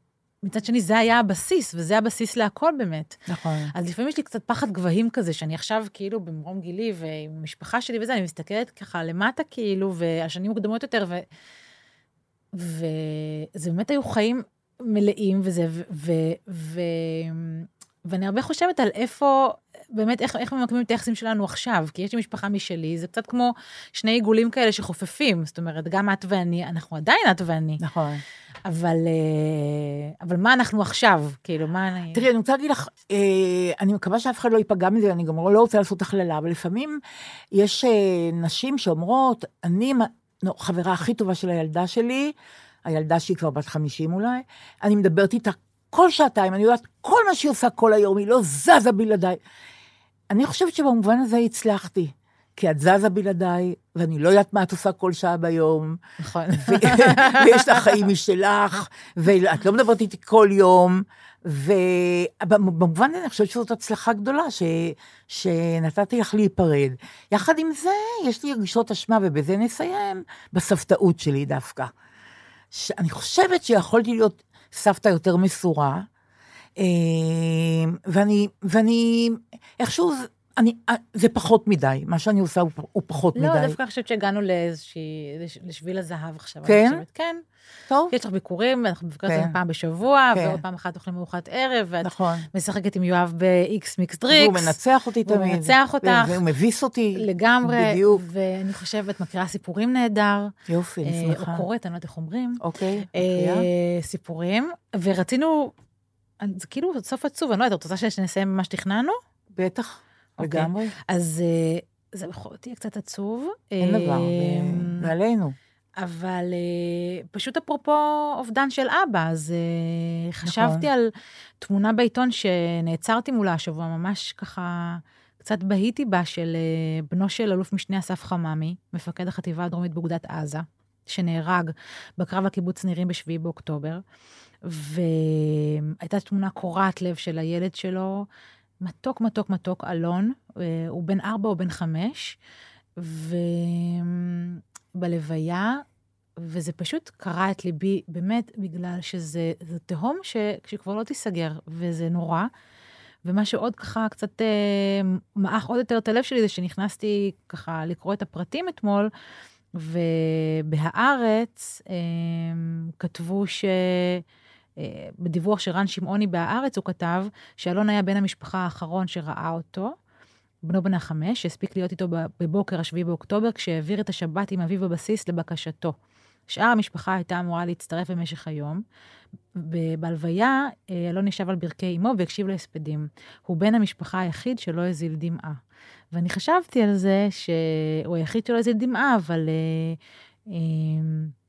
מצד שני, זה היה הבסיס, וזה הבסיס להכל באמת. נכון. אז לפעמים יש לי קצת פחד גבהים כזה, שאני עכשיו כאילו במרום גילי ועם המשפחה שלי וזה, אני מסתכלת ככה למטה כאילו, והשנים מוקדמות יותר, ו... וזה באמת היו חיים מלאים וזה, ו... ו... ו... ואני הרבה חושבת על איפה, באמת, איך, איך ממקמים את היחסים שלנו עכשיו, כי יש לי משפחה משלי, זה קצת כמו שני עיגולים כאלה שחופפים, זאת אומרת, גם את ואני, אנחנו עדיין את ואני, נכון. אבל, אה, אבל מה אנחנו עכשיו? כאילו, מה אני... תראי, אני רוצה להגיד לך, אה, אני מקווה שאף אחד לא ייפגע מזה, אני גם לא רוצה לעשות הכללה, אבל לפעמים יש אה, נשים שאומרות, אני נו, חברה הכי טובה של הילדה שלי, הילדה שהיא כבר בת 50 אולי, אני מדברת איתה כל שעתיים, אני יודעת כל מה שהיא עושה כל היום, היא לא זזה בלעדיי. אני חושבת שבמובן הזה הצלחתי. כי את זזה בלעדיי, ואני לא יודעת מה את עושה כל שעה ביום, נכון. ויש לך חיים משלך, ואת לא מדברת איתי כל יום, ובמובן הזה אני חושבת שזאת הצלחה גדולה, ש... שנתתי לך להיפרד. יחד עם זה, יש לי רגשות אשמה, ובזה נסיים, בסבתאות שלי דווקא. שאני חושבת שיכולתי להיות סבתא יותר מסורה, ואני, ואני, איכשהו, אני, אה, זה פחות מדי, מה שאני עושה הוא, הוא פחות לא, מדי. דווקא אני חושבת שהגענו לאיזושהי, לש- לשביל הזהב עכשיו. כן? אני חושבת. כן. טוב, יש לך ביקורים, אנחנו בביקורת כן. פעם בשבוע, כן. ועוד פעם אחת אוכלים ארוחת ערב, ואת נכון. משחקת עם יואב ב-X מיקס דריקס. והוא מנצח אותי והוא תמיד. מנצח אותך. והוא מביס אותי. לגמרי. בדיוק. ואני חושבת, מקריאה סיפורים נהדר. יופי, אני אה, שמחה. או קוראת, אני לא יודעת איך אומרים. אוקיי, אה, מקריאה? סיפורים, ורצינו, זה כאילו סוף עצוב, אני לא יודעת, את רוצה שנסיים במה שתכננו? בטח, אוקיי. לגמרי. אז אה, זה בכל זאת יהיה קצת עצוב. אין דבר, אה, זה עלינו. אבל אה, פשוט אפרופו אובדן של אבא, אז אה, חשבתי נכון. על תמונה בעיתון שנעצרתי מולה השבוע, ממש ככה, קצת בהיתי בה, של בנו של אלוף משנה אסף חממי, מפקד החטיבה הדרומית באוגדת עזה, שנהרג בקרב הקיבוץ נירים ב-7 באוקטובר, והייתה תמונה קורעת לב של הילד שלו, מתוק, מתוק, מתוק, אלון, אה, הוא בן ארבע או בן חמש, ובלוויה, וזה פשוט קרע את ליבי, באמת, בגלל שזה זה תהום ש, שכבר לא תיסגר, וזה נורא. ומה שעוד ככה קצת אה, מעך עוד יותר את הלב שלי, זה שנכנסתי ככה לקרוא את הפרטים אתמול, ובהארץ אה, כתבו ש... אה, בדיווח של רן שמעוני בהארץ, הוא כתב שאלון היה בן המשפחה האחרון שראה אותו, בנו בן החמש, שהספיק להיות איתו בבוקר השביעי באוקטובר, כשהעביר את השבת עם אביו בבסיס לבקשתו. שאר המשפחה הייתה אמורה להצטרף במשך היום. בהלוויה, אה, אלון ישב על ברכי אמו והקשיב להספדים. הוא בן המשפחה היחיד שלא הזיל דמעה. ואני חשבתי על זה שהוא היחיד שלא הזיל דמעה, אבל אה, אה,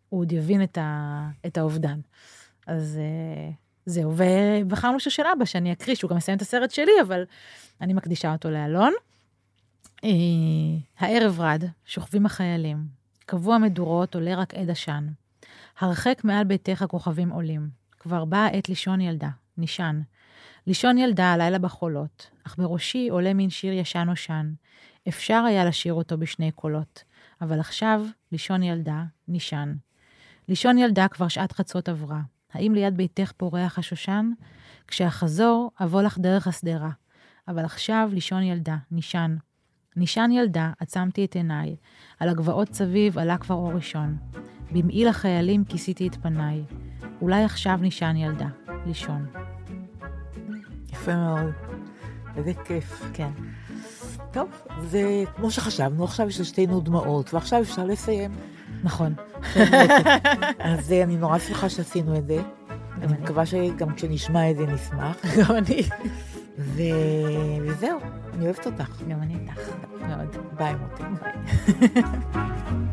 הוא עוד יבין את, ה, את האובדן. אז אה, זהו, ובחרנו שיר של אבא שאני אקריא, שהוא גם מסיים את הסרט שלי, אבל אני מקדישה אותו לאלון. אה, הערב רד, שוכבים החיילים, קבוע מדורות עולה רק עד עשן. הרחק מעל ביתך כוכבים עולים, כבר באה עת לישון ילדה, נישן. לישון ילדה הלילה בחולות, אך בראשי עולה מין שיר ישן נושן. אפשר היה לשיר אותו בשני קולות, אבל עכשיו לישון ילדה, נישן. לישון ילדה כבר שעת חצות עברה. האם ליד ביתך פורח השושן? כשאחזור, אבוא לך דרך השדרה. אבל עכשיו לישון ילדה, נישן. נישן ילדה, עצמתי את עיניי. על הגבעות סביב עלה כבר אור ראשון. במעיל החיילים כיסיתי את פניי. אולי עכשיו נישן ילדה, לישון. יפה מאוד. איזה כיף. כן. טוב, זה כמו שחשבנו, עכשיו יש לשתינו דמעות, ועכשיו אפשר לסיים. נכון. אז אה, אני נורא שמחה שעשינו את זה. אני מקווה שגם כשנשמע את זה נשמח. גם אני. וזהו, אני אוהבת אותך. גם אני איתך. מאוד. ביי מוטי.